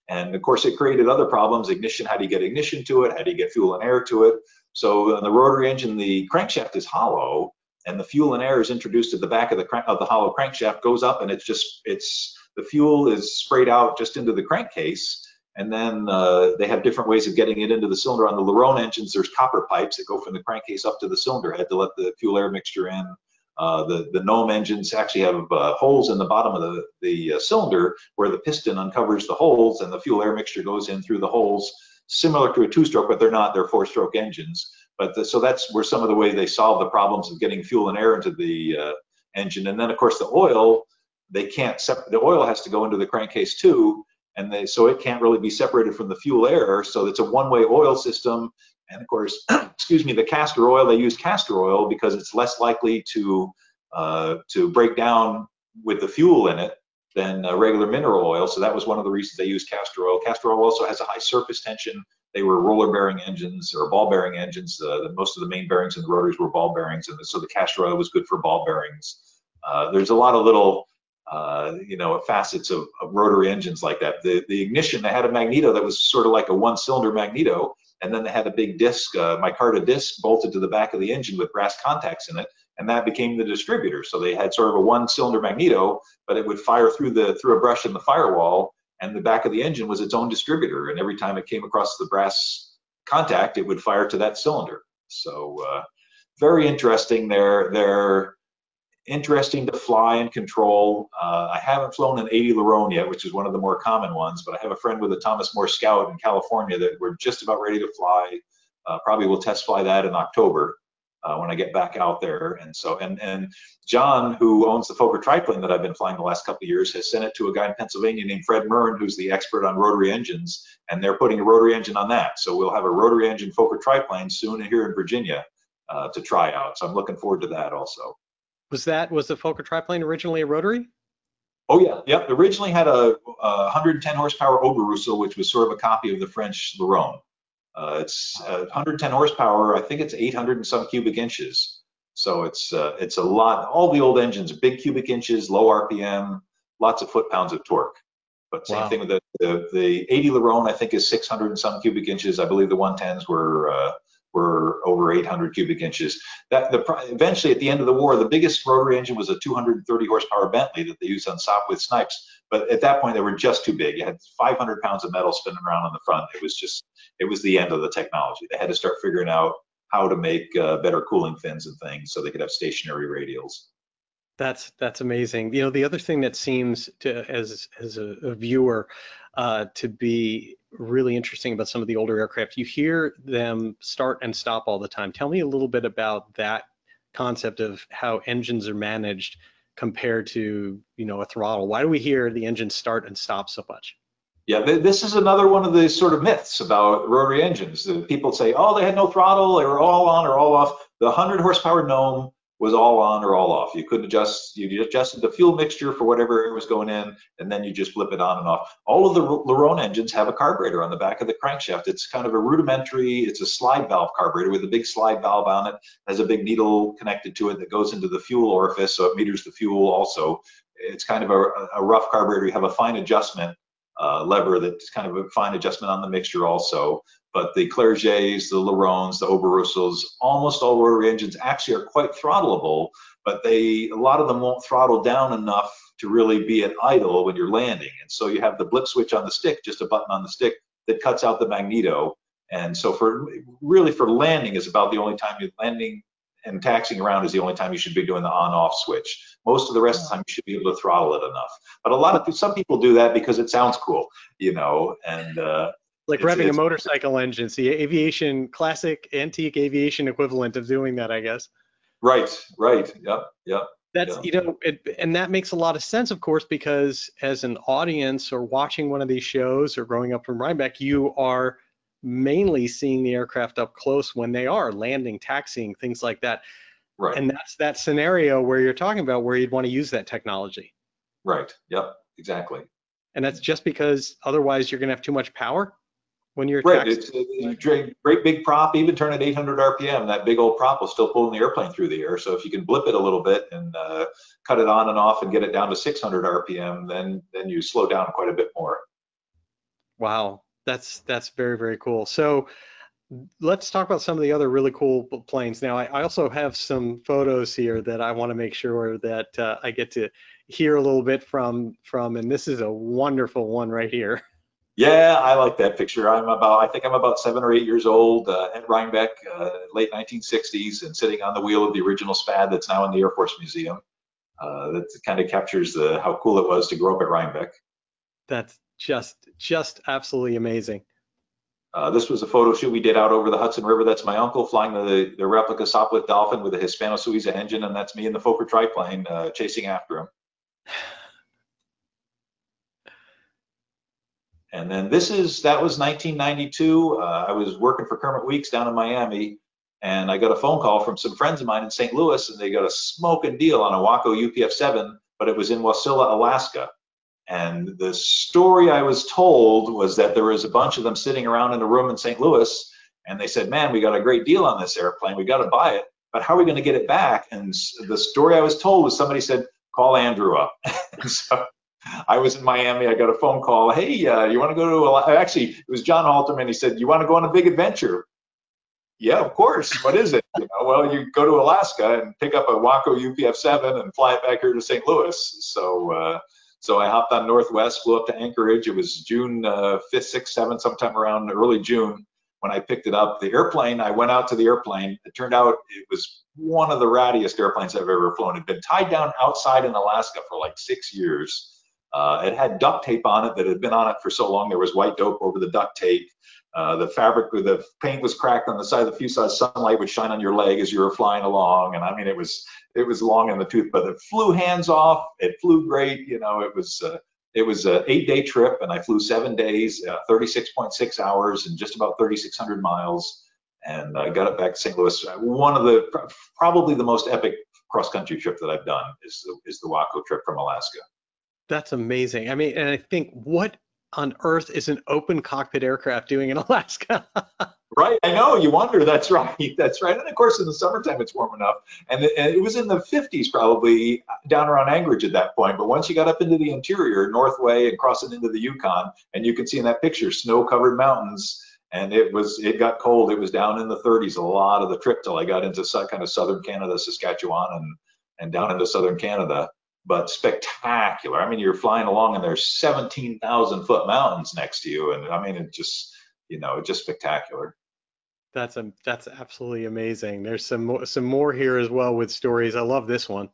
And of course, it created other problems. Ignition, how do you get ignition to it? How do you get fuel and air to it? So in the rotary engine, the crankshaft is hollow, and the fuel and air is introduced at the back of the crank of the hollow crankshaft goes up and it's just it's the fuel is sprayed out just into the crankcase and then uh, they have different ways of getting it into the cylinder. On the Le Rhône engines there's copper pipes that go from the crankcase up to the cylinder. Head to let the fuel air mixture in. Uh, the the Gnome engines actually have uh, holes in the bottom of the the uh, cylinder where the piston uncovers the holes and the fuel air mixture goes in through the holes similar to a two-stroke but they're not. They're four-stroke engines. But the, so that's where some of the way they solve the problems of getting fuel and air into the uh, engine. And then of course the oil, they can't separate. The oil has to go into the crankcase too, and they so it can't really be separated from the fuel air. So it's a one-way oil system. And of course, excuse me, the castor oil they use castor oil because it's less likely to uh, to break down with the fuel in it than uh, regular mineral oil. So that was one of the reasons they used castor oil. Castor oil also has a high surface tension they were roller bearing engines or ball bearing engines. Uh, the, most of the main bearings in the rotors were ball bearings, and so the castor oil was good for ball bearings. Uh, there's a lot of little, uh, you know, facets of, of, rotary engines like that. The, the ignition, they had a magneto that was sort of like a one-cylinder magneto, and then they had a big disc, uh, micarta disc, bolted to the back of the engine with brass contacts in it, and that became the distributor. So they had sort of a one-cylinder magneto, but it would fire through the through a brush in the firewall and the back of the engine was its own distributor. And every time it came across the brass contact, it would fire to that cylinder. So uh, very interesting. They're they're interesting to fly and control. Uh, I haven't flown an 80 Le Rhône yet, which is one of the more common ones, but I have a friend with a Thomas-Morse Scout in California that we're just about ready to fly. Uh, probably will test fly that in October uh, when I get back out there. And so, and and John, who owns the Fokker triplane that I've been flying the last couple of years, has sent it to a guy in Pennsylvania named Fred Murren, who's the expert on rotary engines, and they're putting a rotary engine on that. So we'll have a rotary engine Fokker triplane soon here in Virginia uh, to try out. So I'm looking forward to that also. Was that was the Fokker triplane originally a rotary? Oh yeah, yep. Originally had a, a 110 horsepower Oberursel, which was sort of a copy of the French Le Rhône. Uh, it's uh, 110 horsepower. I think it's 800 and some cubic inches. So it's uh, it's a lot. All the old engines, big cubic inches, low RPM, lots of foot pounds of torque. But same wow. thing with the, the, the 80 Le Rhône, I think is 600 and some cubic inches. I believe the 110s were uh, were over 800 cubic inches. That the eventually at the end of the war, the biggest rotary engine was a 230 horsepower Bentley that they used on Sopwith snipes. But at that point, they were just too big. You had 500 pounds of metal spinning around on the front. It was just it was the end of the technology. They had to start figuring out how to make uh, better cooling fins and things so they could have stationary radials. That's that's amazing. You know, the other thing that seems to as as a, a viewer uh, to be really interesting about some of the older aircraft, you hear them start and stop all the time. Tell me a little bit about that concept of how engines are managed compared to you know a throttle. Why do we hear the engines start and stop so much? Yeah, this is another one of the sort of myths about rotary engines. People say, oh, they had no throttle, they were all on or all off. The 100 horsepower gnome was all on or all off. You couldn't adjust, you adjusted the fuel mixture for whatever air was going in, and then you just flip it on and off. All of the Le Rhône engines have a carburetor on the back of the crankshaft. It's kind of a rudimentary, it's a slide valve carburetor with a big slide valve on it, has a big needle connected to it that goes into the fuel orifice, so it meters the fuel also. It's kind of a, a rough carburetor. You have a fine adjustment uh, lever that's kind of a fine adjustment on the mixture also. But the Clergets, the Le Rhônes, the Oberursels, almost all rotary engines actually are quite throttleable, but they a lot of them won't throttle down enough to really be at idle when you're landing. And so you have the blip switch on the stick, just a button on the stick that cuts out the magneto. And so for really for landing is about the only time you're landing and taxiing around is the only time you should be doing the on-off switch. Most of the rest of the time you should be able to throttle it enough. But a lot of some people do that because it sounds cool, you know, and uh, like it's, revving it's, a motorcycle engine. the aviation classic antique aviation equivalent of doing that, I guess. Right, right, yep, yep. That's you know, it, and that makes a lot of sense, of course, because as an audience or watching one of these shows or growing up from Rhinebeck, you are mainly seeing the aircraft up close when they are landing, taxiing, things like that. Right. And that's that scenario where you're talking about where you'd want to use that technology. Right. Yep. Exactly. And that's just because otherwise you're going to have too much power when you're right. It's, a great big prop. Even turn at 800 RPM, that big old prop will still pulling the airplane through the air. So if you can blip it a little bit and uh, cut it on and off and get it down to 600 RPM, then then you slow down quite a bit more. Wow, that's that's very very cool. So let's talk about some of the other really cool planes. Now I, I also have some photos here that I want to make sure that uh, I get to hear a little bit from from, and this is a wonderful one right here. Yeah, I like that picture. I'm about, I think I'm about seven or eight years old uh, at Rhinebeck, uh, late 1960s, and sitting on the wheel of the original SPAD that's now in the Air Force Museum. Uh, that kind of captures the how cool it was to grow up at Rhinebeck. That's just just absolutely amazing. Uh, this was a photo shoot we did out over the Hudson River. That's my uncle flying the, the replica Sopwith Dolphin with a Hispano Suiza engine, and that's me in the Fokker triplane uh, chasing after him. And then this is, that was 1992. Uh, I was working for Kermit Weeks down in Miami, and I got a phone call from some friends of mine in St. Louis, and they got a smoking deal on a Waco UPF-7, but it was in Wasilla, Alaska. And the story I was told was that there was a bunch of them sitting around in a room in St. Louis, and they said, "Man, we got a great deal on this airplane. We got to buy it, but how are we going to get it back?" And the story I was told was somebody said, "Call Andrew up." so I was in Miami. I got a phone call. Hey, uh, you want to go to? A, actually, it was John Halterman. He said, "You want to go on a big adventure?" Yeah, of course. What is it? You know, well, you go to Alaska and pick up a Waco UPF-7 and fly it back here to St. Louis. So, uh, So I hopped on Northwest, flew up to Anchorage. It was June uh, 5th, 6th, 7th, sometime around early June when I picked it up. The airplane, I went out to the airplane. It turned out it was one of the rattiest airplanes I've ever flown. It had been tied down outside in Alaska for like six years. Uh, it had duct tape on it that had been on it for so long. There was white dope over the duct tape. Uh, the fabric, the paint was cracked on the side of the fuselage. Sunlight would shine on your leg as you were flying along, and I mean, it was it was long in the tooth, but it flew hands off. It flew great. You know, it was uh, it was an eight-day trip, and I flew seven days, uh, 36.6 hours, and just about 3,600 miles, and I got it back to St. Louis. One of the probably the most epic cross-country trip that I've done is is the Waco trip from Alaska. That's amazing. I mean, and I think what on earth is an open cockpit aircraft doing in Alaska? right, I know. You wonder. That's right. That's right. And of course, in the summertime, it's warm enough. And, and it was in the 50s probably down around Anchorage at that point. But once you got up into the interior, Northway and crossing into the Yukon, and you can see in that picture snow-covered mountains. And it was, it got cold. It was down in the 30s a lot of the trip till I got into kind of southern Canada, Saskatchewan, and and down into southern Canada but spectacular. I mean, you're flying along and there's 17,000 foot mountains next to you. And I mean, it just, you know, just spectacular. That's a, that's absolutely amazing. There's some more, some more here as well with stories. I love this one.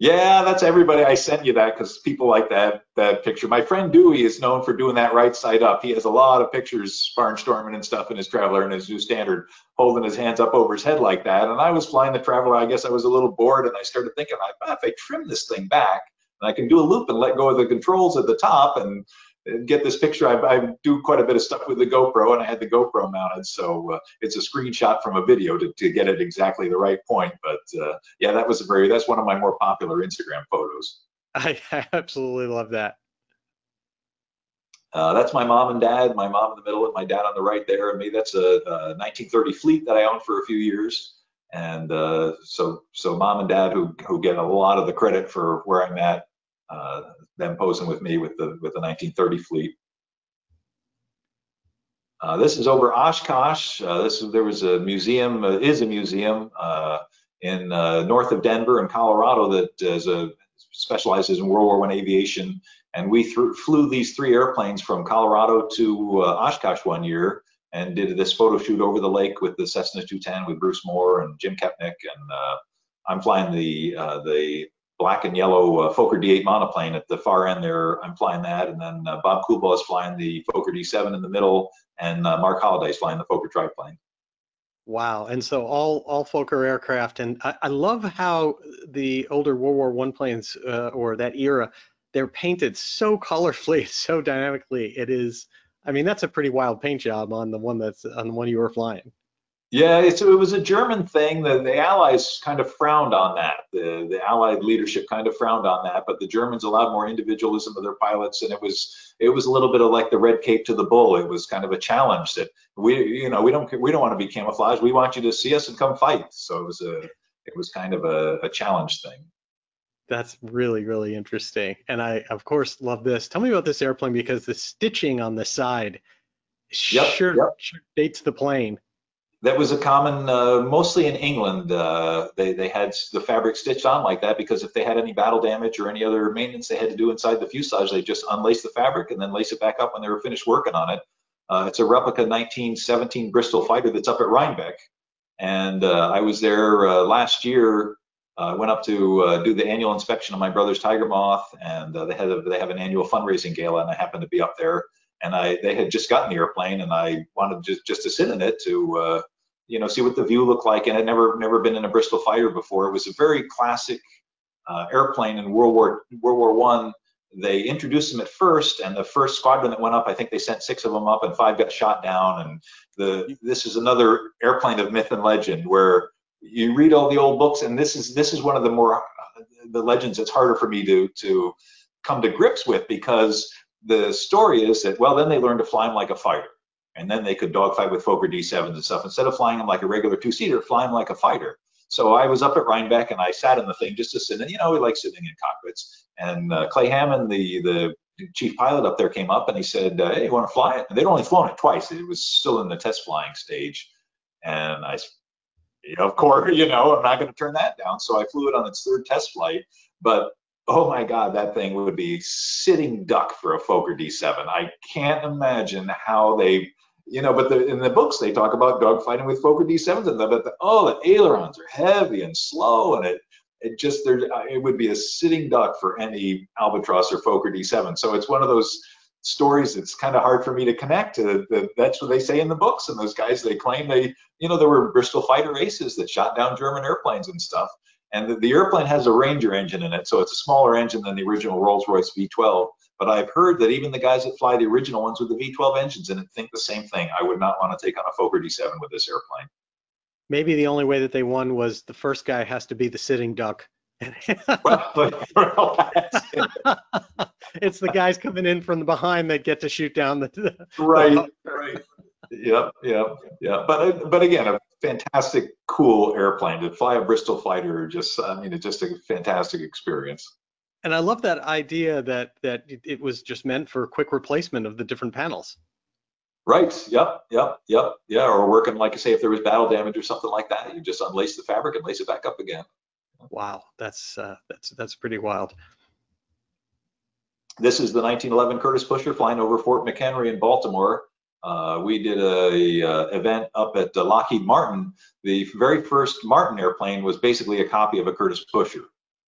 Yeah, that's everybody. I sent you that because people like that that picture. My friend Dewey is known for doing that right side up. He has a lot of pictures, barnstorming and stuff in his Travel Air and his new standard, holding his hands up over his head like that. And I was flying the Travel Air. I guess I was a little bored, and I started thinking, oh, if I trim this thing back, and I can do a loop and let go of the controls at the top, and get this picture. I, I, do quite a bit of stuff with the GoPro, and I had the GoPro mounted, so uh, it's a screenshot from a video to, to get it exactly the right point. But uh, yeah, that was a very that's one of my more popular Instagram photos. I, absolutely love that. Uh, that's my mom and dad. My mom in the middle and my dad on the right there, and me. That's a, a 1930 Fleet that I owned for a few years. And uh, so, so mom and dad who who get a lot of the credit for where I'm at uh, them posing with me with the with the 1930 fleet. Uh, this is over Oshkosh. Uh, this there was a museum, uh, is a museum uh, in uh, north of Denver in Colorado that is a, specializes in World War One aviation. And we flew these three airplanes from Colorado to Oshkosh one year and did this photo shoot over the lake with the Cessna 210 with Bruce Moore and Jim Koepnick. And I'm flying the the black and yellow uh, Fokker D8 monoplane at the far end there. I'm flying that, and then uh, Bob Kubel is flying the Fokker D7 in the middle, and uh, Mark Holliday is flying the Fokker triplane. Wow, and so all all Fokker aircraft, and I, I love how the older World War One planes uh, or that era, they're painted so colorfully, so dynamically. It is, I mean, that's a pretty wild paint job on the one that's on the one you were flying. Yeah, it was a German thing. The, the Allies kind of frowned on that. The, the Allied leadership kind of frowned on that, but the Germans allowed more individualism of their pilots, and it was it was a little bit of like the red cape to the bull. It was kind of a challenge that we you know we don't we don't want to be camouflaged. We want you to see us and come fight. So it was a it was kind of a, a challenge thing. That's really really interesting, and I of course love this. Tell me about this airplane because the stitching on the side yep, sure, yep. sure dates the plane that was a common, uh, mostly in England. Uh, they they had the fabric stitched on like that because if they had any battle damage or any other maintenance they had to do inside the fuselage, they just unlace the fabric and then lace it back up when they were finished working on it. Uh, it's a replica 1917 Bristol fighter that's up at Rhinebeck, and uh, I was there uh, last year. I went up to do the annual inspection of my brother's Tiger Moth, and they had a, they have an annual fundraising gala, and I happened to be up there and I they had just gotten the airplane and I wanted just just to sit in it to uh, you know see what the view looked like and I'd never never been in a Bristol fighter before. It was a very classic uh, airplane in World War World War One. They introduced them at first, and the first squadron that went up, I think they sent six of them up, and five got shot down. And the this is another airplane of myth and legend where you read all the old books, and this is this is one of the more the legends that's harder for me to to come to grips with because the story is that well then they learned to fly them like a fighter. And then they could dogfight with Fokker D7s and stuff. Instead of flying them like a regular two-seater fly them like a fighter. So I was up at Rhinebeck and I sat in the thing just to sit in you know we like sitting in cockpits. And uh, Clay Hammond the the chief pilot up there came up and he said uh, hey you want to fly it? And they'd only flown it twice. It was still in the test flying stage. And I of course you know I'm not going to turn that down. So I flew it on its third test flight. But oh my God, that thing would be sitting duck for a Fokker D7. I can't imagine how they, you know, but the, in the books they talk about dogfighting with Fokker D7s and the, but the, oh, the ailerons are heavy and slow and it, it just there uh, it would be a sitting duck for any Albatros or Fokker D7. So it's one of those stories it's kind of hard for me to connect to that's what they say in the books and those guys they claim they you know there were bristol fighter aces that shot down german airplanes and stuff and the, the, airplane has a Ranger engine in it, so it's a smaller engine than the original Rolls-Royce V12. But I've heard that even the guys that fly the original ones with the V12 engines in it think the same thing. I would not want to take on a Fokker D7 with this airplane. Maybe the only way that they won was the first guy has to be the sitting duck. well, it's the guys coming in from the behind that get to shoot down the. the right, right. Yep, yep, yeah. But but again, a fantastic, cool airplane to fly a Bristol fighter. Just, I mean, it's just a fantastic experience. And I love that idea that that it was just meant for quick replacement of the different panels. Right. Yep. Yep. Yep. Yeah. Or working, like I say, if there was battle damage or something like that, you just unlace the fabric and lace it back up again. Wow, that's uh, that's that's pretty wild. This is the 1911 Curtiss Pusher flying over Fort McHenry in Baltimore. Uh, we did a, a, uh, event up at uh, Lockheed Martin. The very first Martin airplane was basically a copy of a Curtiss Pusher.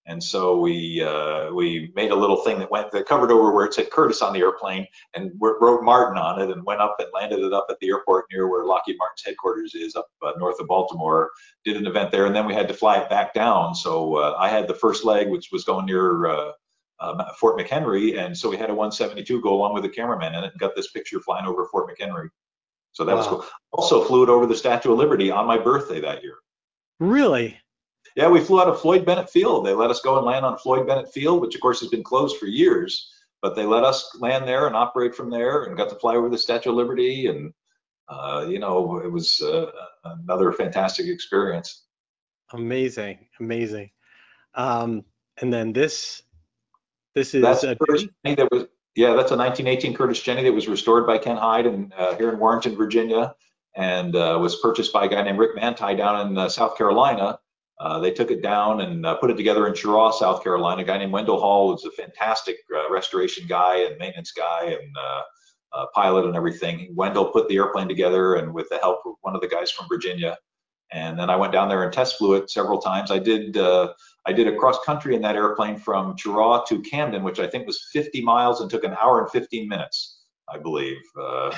And so we uh, we made a little thing that went that covered over where it said Curtiss on the airplane and wrote Martin on it and went up and landed it up at the airport near where Lockheed Martin's headquarters is up uh, north of Baltimore. Did an event there and then we had to fly it back down. So uh, I had the first leg, which was going near um, Fort McHenry, and so we had a 172 go along with the cameraman in it and got this picture flying over Fort McHenry. So that wow. was cool. Also flew it over the Statue of Liberty on my birthday that year. Really? Yeah, we flew out of Floyd Bennett Field. They let us go and land on Floyd Bennett Field, which of course has been closed for years. But they let us land there and operate from there, and got to fly over the Statue of Liberty, and uh, you know, it was uh, another fantastic experience. Amazing, amazing. Um, and then this this is that's a Curtiss Jenny that was yeah, that's a 1918 Curtiss Jenny that was restored by Ken Hyde and uh, here in Warrenton, Virginia, and uh, was purchased by a guy named Rick Manti down in uh, South Carolina. Uh, they took it down and uh, put it together in Cheraw, South Carolina. A guy named Wendell Hall was a fantastic uh, restoration guy and maintenance guy and pilot and everything. Wendell put the airplane together and with the help of one of the guys from Virginia. And then I went down there and test flew it several times. I did I did a cross country in that airplane from Cheraw to Camden, which I think was 50 miles and took an hour and 15 minutes, I believe. Uh,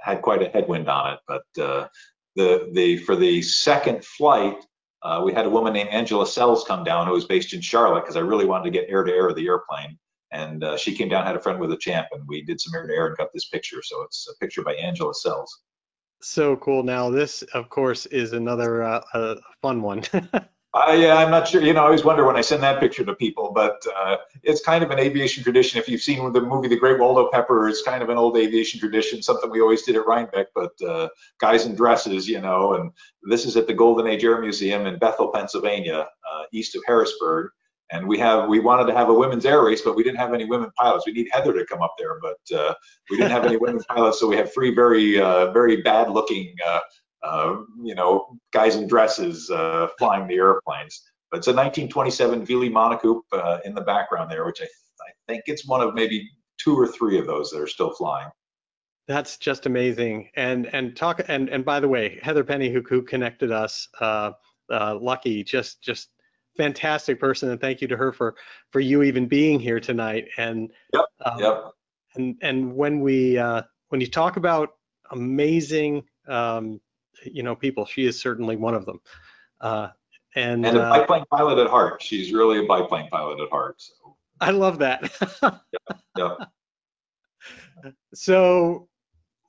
had quite a headwind on it, but uh, the the for the second flight, uh, we had a woman named Angela Sells come down who was based in Charlotte because I really wanted to get air to air of the airplane. And uh, she came down, had a friend with a champ, and we did some air to air and got this picture. So it's a picture by Angela Sells. So cool. Now this, of course, is another uh, fun one. Uh, yeah, I'm not sure. You know, I always wonder when I send that picture to people, but uh, it's kind of an aviation tradition. If you've seen the movie The Great Waldo Pepper, it's kind of an old aviation tradition, something we always did at Rhinebeck, but uh, guys in dresses, you know, and this is at the Golden Age Air Museum in Bethel, Pennsylvania, uh, east of Harrisburg. And we have we wanted to have a women's air race, but we didn't have any women pilots. We need Heather to come up there, but uh, we didn't have any women pilots, so we had three very uh, very bad looking uh, you know, guys in dresses uh, flying the airplanes. But it's a 1927 Velie Monocoupe uh, in the background there, which I, I think it's one of maybe two or three of those that are still flying. That's just amazing. And and talk and and by the way, Heather Penney, who who connected us, uh, uh, Lucky, just just fantastic person, and thank you to her for for you even being here tonight. And yep, um, yep. And and when we uh, when you talk about amazing um, you know people. She is certainly one of them. Uh, and, and a uh, biplane pilot at heart. She's really a biplane pilot at heart. So. I love that. yeah, yeah. So,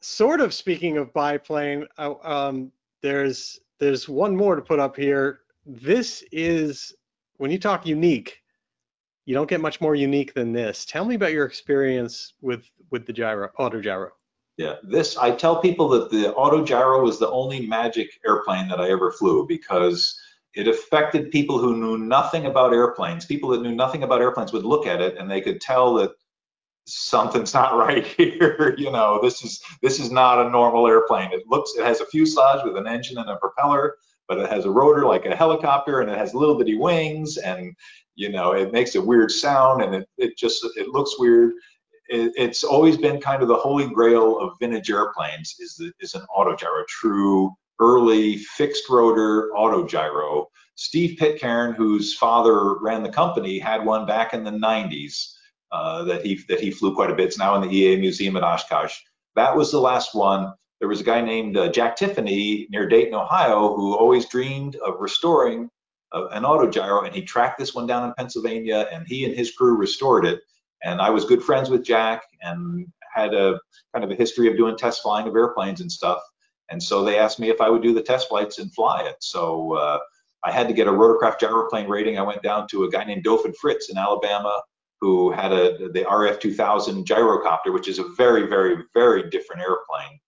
sort of speaking of biplane, uh, um, there's there's one more to put up here. This is when you talk unique, you don't get much more unique than this. Tell me about your experience with with the gyro auto gyro. Yeah, this I tell people that the auto gyro was the only magic airplane that I ever flew because it affected people who knew nothing about airplanes. People that knew nothing about airplanes would look at it and they could tell that something's not right here. you know, this is this is not a normal airplane. It looks it has a fuselage with an engine and a propeller, but it has a rotor like a helicopter and it has little bitty wings and you know it makes a weird sound and it, it just it looks weird. It, it's always been kind of the holy grail of vintage airplanes is the, is an autogyro true early fixed rotor autogyro. Steve pitcairn whose father ran the company had one back in the 90s uh, that he that he flew quite a bit. It's now in the EAA museum at oshkosh. That was the last one there was a guy named uh, Jack Tiffany near Dayton, Ohio, who always dreamed of restoring uh, an autogyro, and he tracked this one down in Pennsylvania, and he and his crew restored it. And I was good friends with Jack and had a kind of a history of doing test flying of airplanes and stuff. And so they asked me if I would do the test flights and fly it. So uh, I had to get a rotorcraft gyroplane rating. I went down to a guy named Dauphin Fritz in Alabama who had a the RAF 2000 gyrocopter, which is a very, very, very different airplane.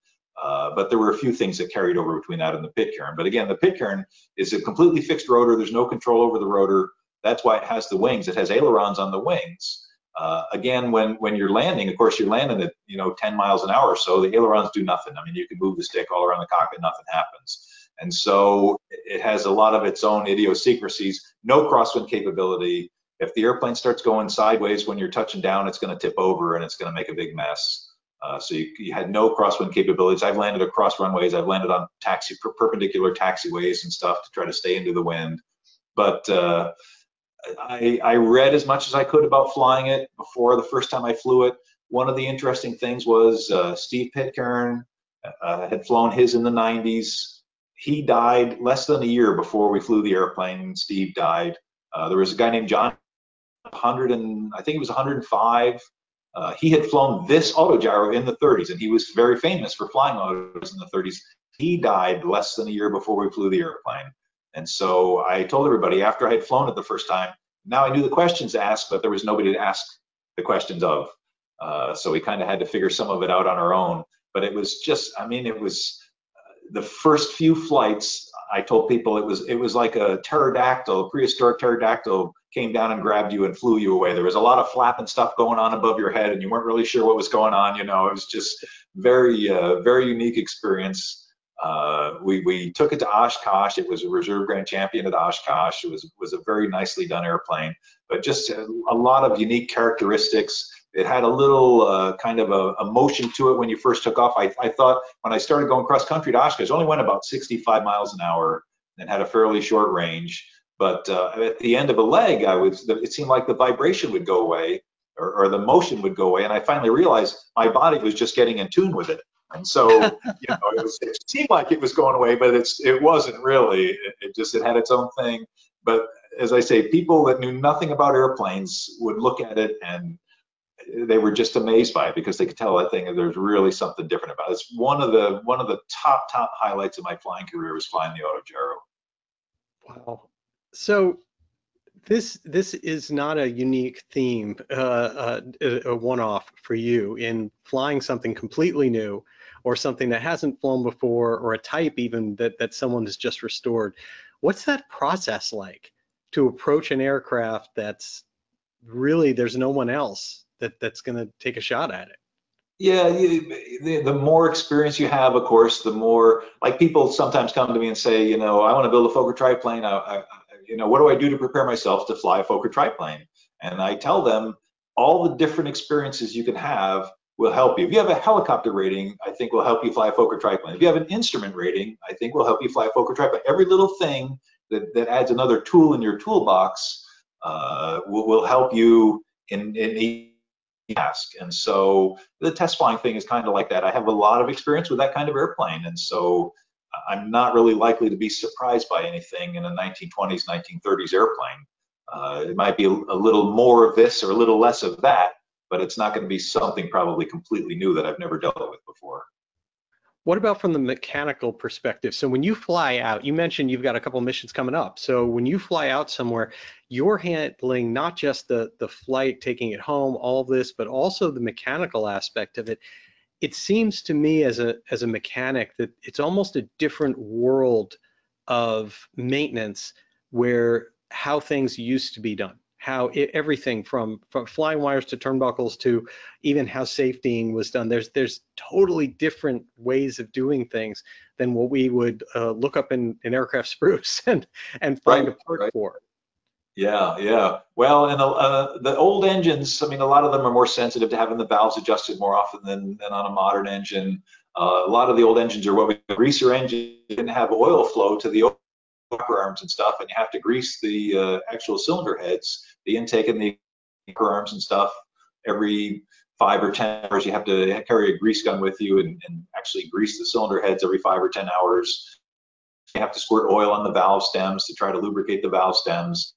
Uh, but there were a few things that carried over between that and the Pitcairn. But again, the Pitcairn is a completely fixed rotor. There's no control over the rotor. That's why it has the wings. It has ailerons on the wings. Uh, again, when when you're landing, of course, you're landing at you know 10 miles an hour, so the ailerons do nothing. I mean, you can move the stick all around the cockpit, nothing happens. And so it has a lot of its own idiosyncrasies. No crosswind capability. If the airplane starts going sideways when you're touching down, it's going to tip over and it's going to make a big mess. Uh, so you, you, had no crosswind capabilities. I've landed across runways. I've landed on taxi per perpendicular taxiways and stuff to try to stay into the wind. But uh, I, I, read as much as I could about flying it before the first time I flew it. One of the interesting things was uh, Steve Pitcairn uh, had flown his in the 90s. He died less than a year before we flew the airplane. Steve died. Uh, there was a guy named John, 100 and I think it was 105 uh, he had flown this autogyro in the 30s, and he was very famous for flying autos in the 30s. He died less than a year before we flew the airplane. And so I told everybody after I had flown it the first time, now I knew the questions to ask, but there was nobody to ask the questions of. Uh, so we kind of had to figure some of it out on our own. But it was just, I mean, it was uh, the first few flights. I told people it was it was like a pterodactyl, prehistoric pterodactyl came down and grabbed you and flew you away. There was a lot of flapping stuff going on above your head, and you weren't really sure what was going on. You know, it was just very, uh, very unique experience. Uh, we we took it to Oshkosh. It was a reserve grand champion at Oshkosh. It was was a very nicely done airplane, but just a, a lot of unique characteristics. It had a little uh, kind of a, a, motion to it when you first took off. I, I thought when I started going cross country to Oshkosh, it only went about 65 miles an hour and had a fairly short range. But uh, at the end of a leg, I was it seemed like the vibration would go away or, or, the motion would go away, and I finally realized my body was just getting in tune with it. And so, you know, it, was, it seemed like it was going away, but it's it wasn't really. It, it just it had its own thing. But as I say, people that knew nothing about airplanes would look at it and they were just amazed by it because they could tell that thing there's really something different about it. It's one of the one of the top top highlights of my flying career was flying the Autogyro. Wow. So this this is not a unique theme, uh, uh, a one-off for you in flying something completely new, or something that hasn't flown before, or a type even that that someone has just restored. What's that process like to approach an aircraft that's really there's no one else that that's going to take a shot at it? Yeah, the, the more experience you have, of course, the more like people sometimes come to me and say, you know, I want to build a Fokker triplane. I, I, you know, what do I do to prepare myself to fly a Fokker triplane? And I tell them all the different experiences you can have will help you. If you have a helicopter rating, I think will help you fly a Fokker triplane. If you have an instrument rating, I think will help you fly a Fokker triplane. Every little thing that, that adds another tool in your toolbox uh, will, will help you in, in a task. And so the test flying thing is kind of like that. I have a lot of experience with that kind of airplane. And so I'm not really likely to be surprised by anything in a 1920s, 1930s airplane. Uh, it might be a, little more of this or a little less of that, but it's not going to be something probably completely new that I've never dealt with before. What about from the mechanical perspective? So when you fly out, you mentioned you've got a couple missions coming up. So when you fly out somewhere, you're handling not just the the flight, taking it home, all of this, but also the mechanical aspect of it it seems to me as a as a mechanic that it's almost a different world of maintenance where how things used to be done how it, everything from, from flying wires to turnbuckles to even how safetying was done. There's there's totally different ways of doing things than what we would uh, look up in, in aircraft spruce and and find Right, a part right. for. Yeah, yeah. Well, and uh, the old engines, I mean, a lot of them are more sensitive to having the valves adjusted more often than, than on a modern engine. Uh, a lot of the old engines are what we greaser engines didn't have oil flow to the upper arms and stuff, and you have to grease the uh, actual cylinder heads, the intake and the upper arms and stuff every five or ten hours. You have to carry a grease gun with you and, and actually grease the cylinder heads every five or ten hours. You have to squirt oil on the valve stems to try to lubricate the valve stems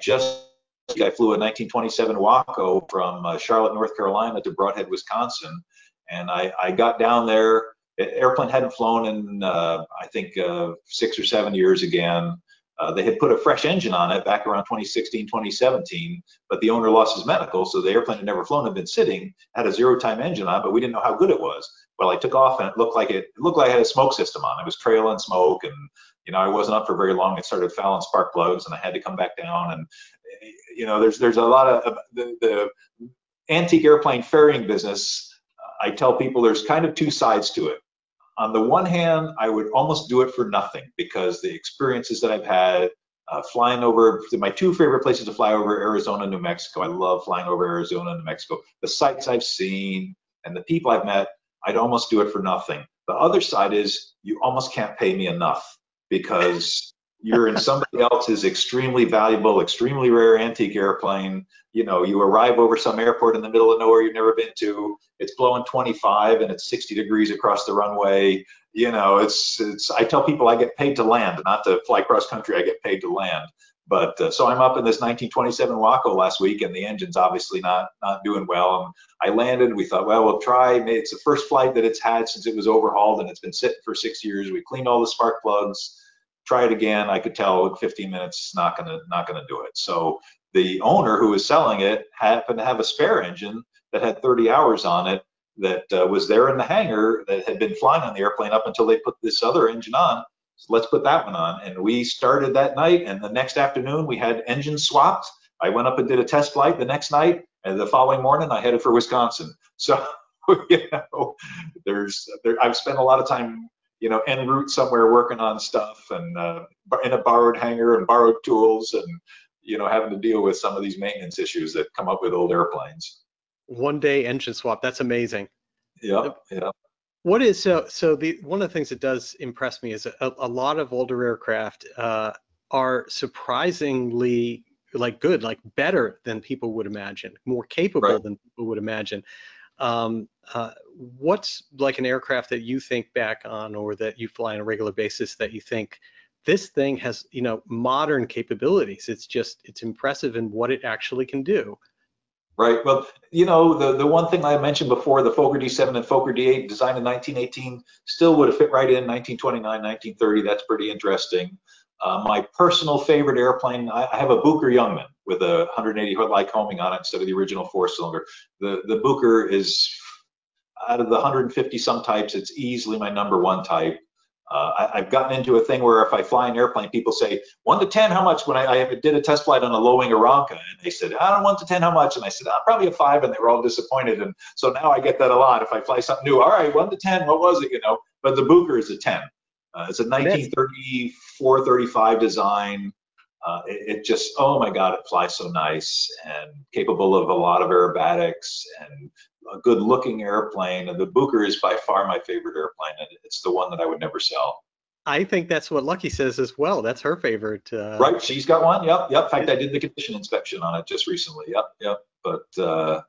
just I flew a 1927 Waco from uh, Charlotte, North Carolina to Brodhead, Wisconsin, and I, I got down there. Airplane hadn't flown in uh, I think uh, six or seven years again. Uh, they had put a fresh engine on it back around 2016, 2017, but the owner lost his medical, so the airplane had never flown, had been sitting, had a zero-time engine on, but we didn't know how good it was. Well, I took off and it looked like it, it looked like it had a smoke system on. It was trailing smoke, and you know I wasn't up for very long. It started fouling spark plugs, and I had to come back down. And you know, there's there's a lot of the, the antique airplane ferrying business. I tell people there's kind of two sides to it on the one hand, I would almost do it for nothing because the experiences that I've had uh, flying over my two favorite places to fly over Arizona, New Mexico. I love flying over Arizona, New Mexico. The sights I've seen and the people I've met, I'd almost do it for nothing. The other side is you almost can't pay me enough because you're in somebody else's extremely valuable, extremely rare antique airplane. You know, you arrive over some airport in the middle of nowhere you've never been to. It's blowing 25 and it's 60 degrees across the runway. You know, it's it's. I tell people I get paid to land, not to fly cross country. I get paid to land. But uh, so I'm up in this 1927 Waco last week, and the engine's obviously not not doing well. And I landed. We thought, well, we'll try. It's the first flight that it's had since it was overhauled, and it's been sitting for six years. We cleaned all the spark plugs try it again. I could tell 15 minutes not gonna not gonna do it. So the owner who was selling it happened to have a spare engine that had 30 hours on it that uh, was there in the hangar that had been flying on the airplane up until they put this other engine on. So let's put that one on. And we started that night, and the next afternoon we had engines swapped. I went up and did a test flight the next night, and the following morning I headed for Wisconsin. So you know, there's there, I've spent a lot of time you know, en route somewhere working on stuff and uh, in a borrowed hangar and borrowed tools and, you know, having to deal with some of these maintenance issues that come up with old airplanes. One day engine swap. That's amazing. Yeah, yeah. What is so? So the one of the things that does impress me is a, a lot of older aircraft uh, are surprisingly like good, like better than people would imagine, more capable Right. than people would imagine. Um, uh, what's like an aircraft that you think back on or that you fly on a regular basis that you think this thing has, you know, modern capabilities? It's just, it's impressive in what it actually can do. Right. Well, you know, the, the one thing I mentioned before, the Fokker D7 and Fokker D8 designed in 1918 still would have fit right in 1929, 1930. That's pretty interesting. Uh, my personal favorite airplane, I, I have a Bücker Jungmann with a 180 foot Lycoming on it instead of the original four cylinder. The, the Bücker is out of the 150 some types, it's easily my number one type. Uh, I, I've gotten into a thing where if I fly an airplane, people say one to ten, how much? When I, I did a test flight on a low wing Aeronca, and they said, I don't one to ten, how much? And I said, oh, probably a five, and they were all disappointed. And so now I get that a lot. If I fly something new, all right, one to ten, what was it? You know, but the Bücker is a ten. Uh, it's a 1934, 35 design. Uh, it, it just, oh my God, it flies so nice and capable of a lot of aerobatics and a good looking airplane. And the Bücker is by far my favorite airplane. And it's the one that I would never sell. I think that's what Lucky says as well. That's her favorite. Uh, Right, she's got one. Yep, yep. In fact, I did the condition inspection on it just recently. Yep, yep. But uh,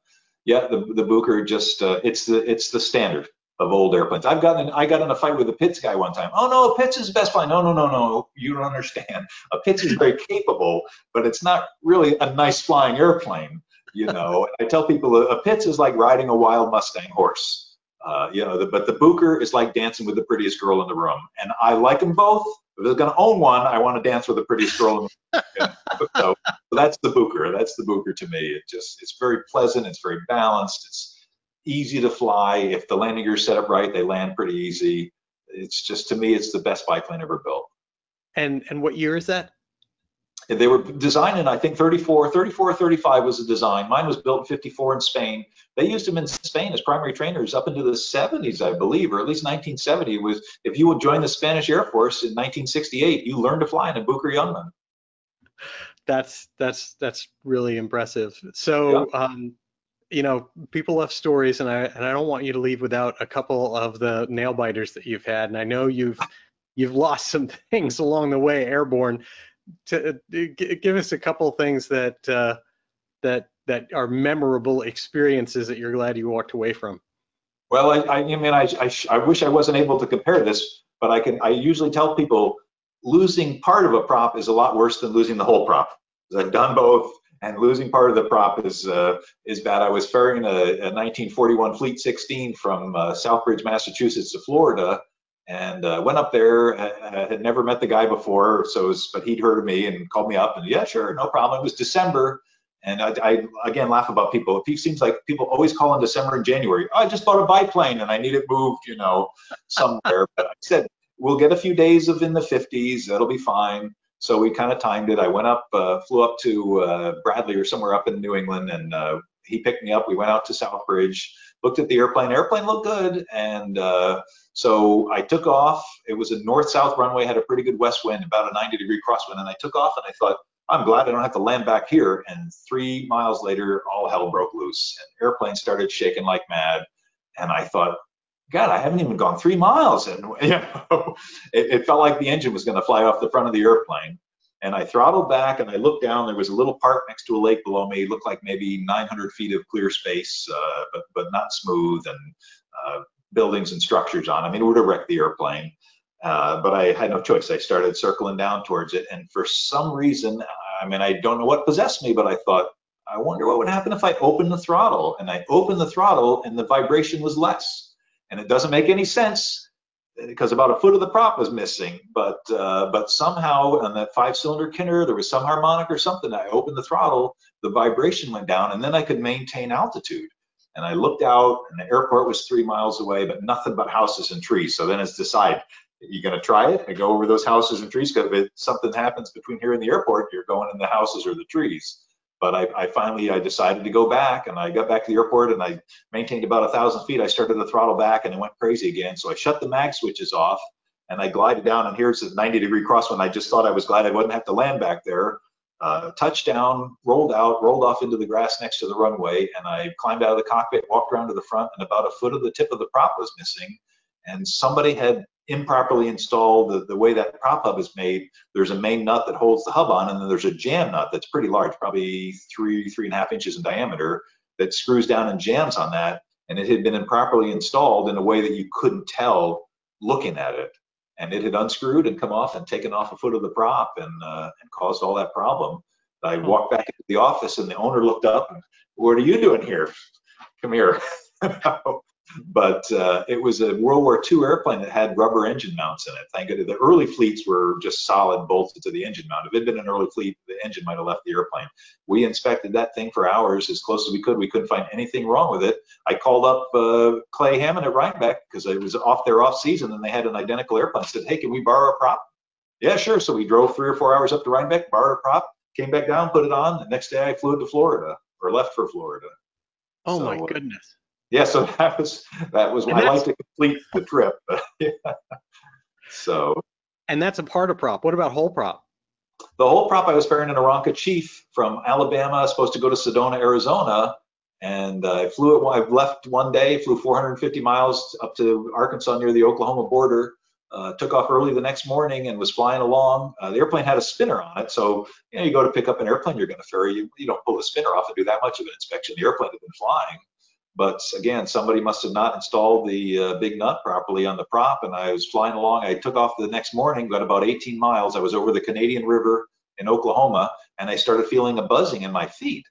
yeah, the the Bücker just uh, it's the it's the standard of old airplanes. I've gotten I got in a fight with a Pitts guy one time. Oh no, Pitts is the best plane. No, no, no, no. You don't understand. A Pitts is very capable, but it's not really a nice flying airplane. You know, I tell people a, a Pitts is like riding a wild Mustang horse. Uh, you know, the, but the Bücker is like dancing with the prettiest girl in the room, and I like them both. If I was going to own one, I want to dance with the prettiest girl in the room. so, so that's the Bücker. That's the Bücker to me. It just it's very pleasant. It's very balanced. It's easy to fly. If the landing gear's set up right, they land pretty easy. It's just to me, it's the best biplane ever built. And and what year is that? They were designed in I think 34, 34 35 was the design. Mine was built in 54 in Spain. They used them in Spain as primary trainers up into the 70s, I believe, or at least 1970 was. If you would join the Spanish Air Force in 1968, you learned to fly in a Bücker Jungmann. That's that's that's really impressive. So, yeah. um, you know, people love stories, and I and I don't want you to leave without a couple of the nail biters that you've had. And I know you've you've lost some things along the way airborne to, uh, give us a couple things that uh, that that are memorable experiences that you're glad you walked away from. Well, I, I mean, I, I, I wish I wasn't able to compare this, but I can. I usually tell people losing part of a prop is a lot worse than losing the whole prop. I've done both, and losing part of the prop is uh, is bad. I was ferrying a, a 1941 Fleet 16 from uh, Southbridge, Massachusetts to Florida, and uh, went up there. I, had never met the guy before, so was, but he'd heard of me and called me up and yeah, sure, no problem. It was December, and I, I again laugh about people. It seems like people always call in December and January. Oh, I just bought a biplane and I need it moved, you know, somewhere. but I said we'll get a few days of in the 50s. That'll be fine. So we kind of timed it. I went up, uh, flew up to uh, Bradley or somewhere up in New England, and uh, he picked me up. We went out to Southbridge, looked at the airplane. Airplane looked good, and uh, so I took off. It was a north-south runway, had a pretty good west wind, about a 90-degree crosswind, and I took off. And I thought, I'm glad I don't have to land back here. And three miles later, all hell broke loose, and airplane started shaking like mad. And I thought, God, I haven't even gone three miles, and you know, it, it felt like the engine was going to fly off the front of the airplane. And I throttled back, and I looked down. There was a little park next to a lake below me. It looked like maybe 900 feet of clear space, uh, but but not smooth, and uh, buildings and structures on. I mean, it would have wrecked the airplane. Uh, but I had no choice. I started circling down towards it, and for some reason, I mean, I don't know what possessed me, but I thought, I wonder what would happen if I opened the throttle. And I opened the throttle, and the vibration was less and it doesn't make any sense because about a foot of the prop was missing. But uh, but somehow on that five-cylinder Kinner, there was some harmonic or something. I opened the throttle, the vibration went down, and then I could maintain altitude. And I looked out, and the airport was three miles away, but nothing but houses and trees. So then it's decide. You gonna try it and go over those houses and trees? Because if something happens between here and the airport, you're going in the houses or the trees but I, I, finally I decided to go back and I got back to the airport and I maintained about a thousand feet. I started to throttle back and it went crazy again. So I shut the mag switches off and I glided down and here's the 90 degree crosswind. I just thought I was glad I wouldn't have to land back there. Uh, touchdown, rolled out, rolled off into the grass next to the runway, and I climbed out of the cockpit, walked around to the front, and about a foot of the tip of the prop was missing. And somebody had improperly installed, the, the way that prop hub is made, there's a main nut that holds the hub on, and then there's a jam nut that's pretty large, probably three, three and a half inches in diameter, that screws down and jams on that. And it had been improperly installed in a way that you couldn't tell looking at it. And it had unscrewed and come off and taken off a foot of the prop and, uh, and caused all that problem. I hmm. walked back into the office and the owner looked up and, what are you doing here? Come here. but uh, it was a World War II airplane that had rubber engine mounts in it. Thank God. The early fleets were just solid bolted to the engine mount. If it had been an early fleet, the engine might have left the airplane. We inspected that thing for hours as close as we could. We couldn't find anything wrong with it. I called up uh, Clay Hammond at Rhinebeck because it was off their off season and they had an identical airplane. I said, hey, can we borrow a prop? Yeah, sure. So we drove three or four hours up to Rhinebeck, borrowed a prop, came back down, put it on. The next day I flew to Florida or left for Florida. Oh so, my uh, goodness yeah, so that was that was my life to complete the trip. So. And that's a part of prop. What about whole prop? The whole prop I was ferrying an Aeronca Chief from Alabama, supposed to go to Sedona, Arizona, and uh, I flew it. I left one day, flew 450 miles up to Arkansas near the Oklahoma border. Uh, took off early the next morning and was flying along. Uh, the airplane had a spinner on it, so you know you go to pick up an airplane you're going to ferry. You, you don't pull the spinner off and do that much of an inspection. The airplane had been flying. But again, somebody must have not installed the uh, big nut properly on the prop, and I was flying along. I took off the next morning, got about 18 miles. I was over the Canadian River in Oklahoma, and I started feeling a buzzing in my feet.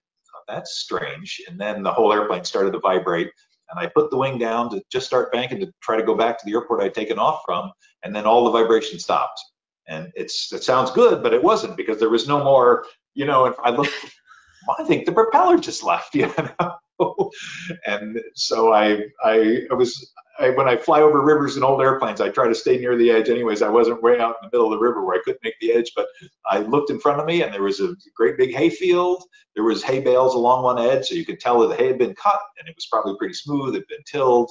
That's strange. And then the whole airplane started to vibrate, and I put the wing down to just start banking to try to go back to the airport I'd taken off from, and then all the vibration stopped. And it's it sounds good, but it wasn't because there was no more. You know, if I looked, I think the propeller just left. You know. and so I, I, I was I, when I fly over rivers in old airplanes, I try to stay near the edge. Anyways, I wasn't way out in the middle of the river where I couldn't make the edge, but I looked in front of me and there was a great big hay field. There was hay bales along one edge, so you could tell that the hay had been cut and it was probably pretty smooth. It had been tilled.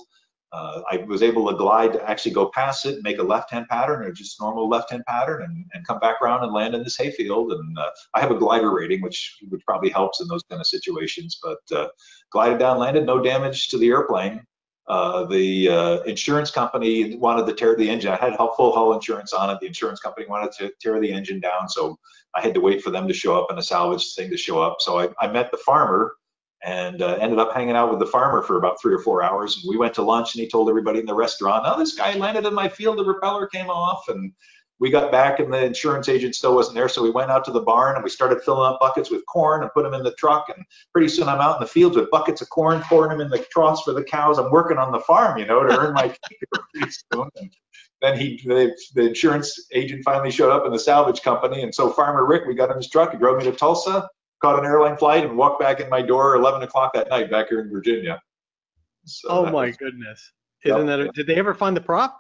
Uh, I was able to glide to actually go past it make a left-hand pattern or just normal left-hand pattern and, and come back around and land in this hayfield. And uh, I have a glider rating, which which probably helps in those kind of situations. But uh, glided down, landed, no damage to the airplane. Uh, the uh, insurance company wanted to tear the engine. I had full hull insurance on it. The insurance company wanted to tear the engine down, so I had to wait for them to show up and a salvage thing to show up. So I, I met the farmer and uh, ended up hanging out with the farmer for about three or four hours. And we went to lunch, and he told everybody in the restaurant, "Oh, this guy landed in my field. The repeller came off." And we got back, and the insurance agent still wasn't there. So we went out to the barn and we started filling up buckets with corn and put them in the truck. And pretty soon, I'm out in the fields with buckets of corn, pouring them in the troughs for the cows. I'm working on the farm, you know, to earn my keep then he, the, the insurance agent finally showed up in the salvage company, and so Farmer Rick, we got in his truck. He drove me to Tulsa caught an airline flight and walked back in my door 11 o'clock that night back here in Virginia. So oh my was, goodness. Isn't yep. that, a, did they ever find the prop?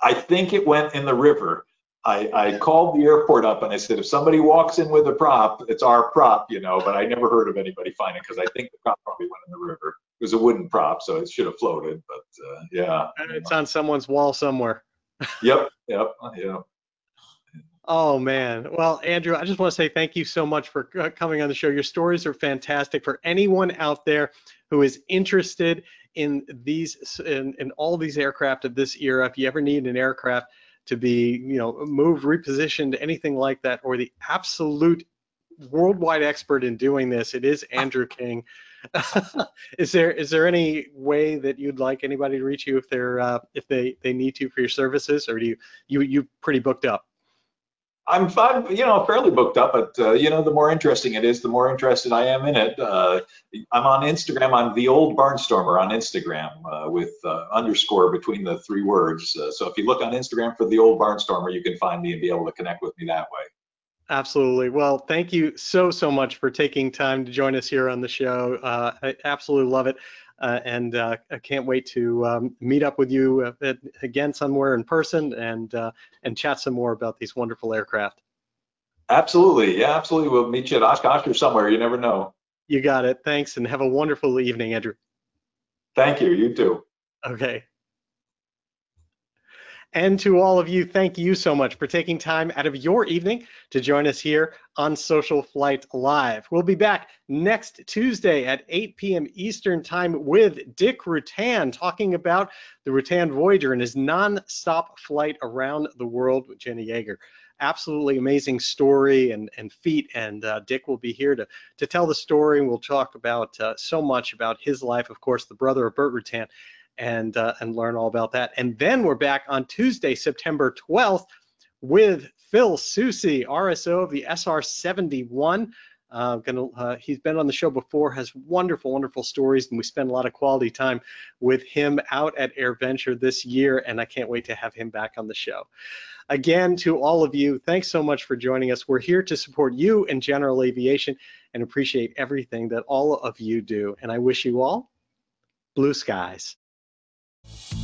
I think it went in the river. I, I called the airport up and I said, if somebody walks in with a prop, it's our prop, you know, but I never heard of anybody finding it because I think the prop probably went in the river. It was a wooden prop, so it should have floated, but uh, yeah. And it's on someone's wall somewhere. yep, yep, yeah. Oh man. Well, Andrew, I just want to say thank you so much for uh, coming on the show. Your stories are fantastic for anyone out there who is interested in these in, in all these aircraft of this era. If you ever need an aircraft to be, you know, moved, repositioned, anything like that, or the absolute worldwide expert in doing this, it is Andrew King. is there is there any way that you'd like anybody to reach you if they're uh, if they they need to for your services, or do you you you pretty booked up? I'm, I'm, you know, fairly booked up, but uh, you know, the more interesting it is, the more interested I am in it. Uh, I'm on Instagram. I'm the old Barnstormer on Instagram uh, with uh, underscore between the three words. Uh, so if you look on Instagram for the old Barnstormer, you can find me and be able to connect with me that way. Absolutely. Well, thank you so so much for taking time to join us here on the show. Uh, I absolutely love it. Uh, and uh, I can't wait to um, meet up with you uh, again somewhere in person and uh, and chat some more about these wonderful aircraft. Absolutely, yeah, absolutely. We'll meet you at Oshkosh or somewhere. You never know. You got it. Thanks, and have a wonderful evening, Andrew. Thank you. You too. Okay. And to all of you, thank you so much for taking time out of your evening to join us here on Social Flight Live. We'll be back next Tuesday at 8 p.m. Eastern Time with Dick Rutan talking about the Rutan Voyager and his non-stop flight around the world with Jeana Yeager. Absolutely amazing story and, and feat, and uh, Dick will be here to, to tell the story, and we'll talk about uh, so much about his life, of course, the brother of Burt Rutan, and uh, and learn all about that. And then we're back on Tuesday, September 12th, with Phil Soucy, RSO of the SR-71. Uh, gonna, uh, he's been on the show before, has wonderful, wonderful stories, and we spend a lot of quality time with him out at AirVenture this year, and I can't wait to have him back on the show. Again, to all of you, thanks so much for joining us. We're here to support you in general aviation and appreciate everything that all of you do. And I wish you all blue skies. Thank you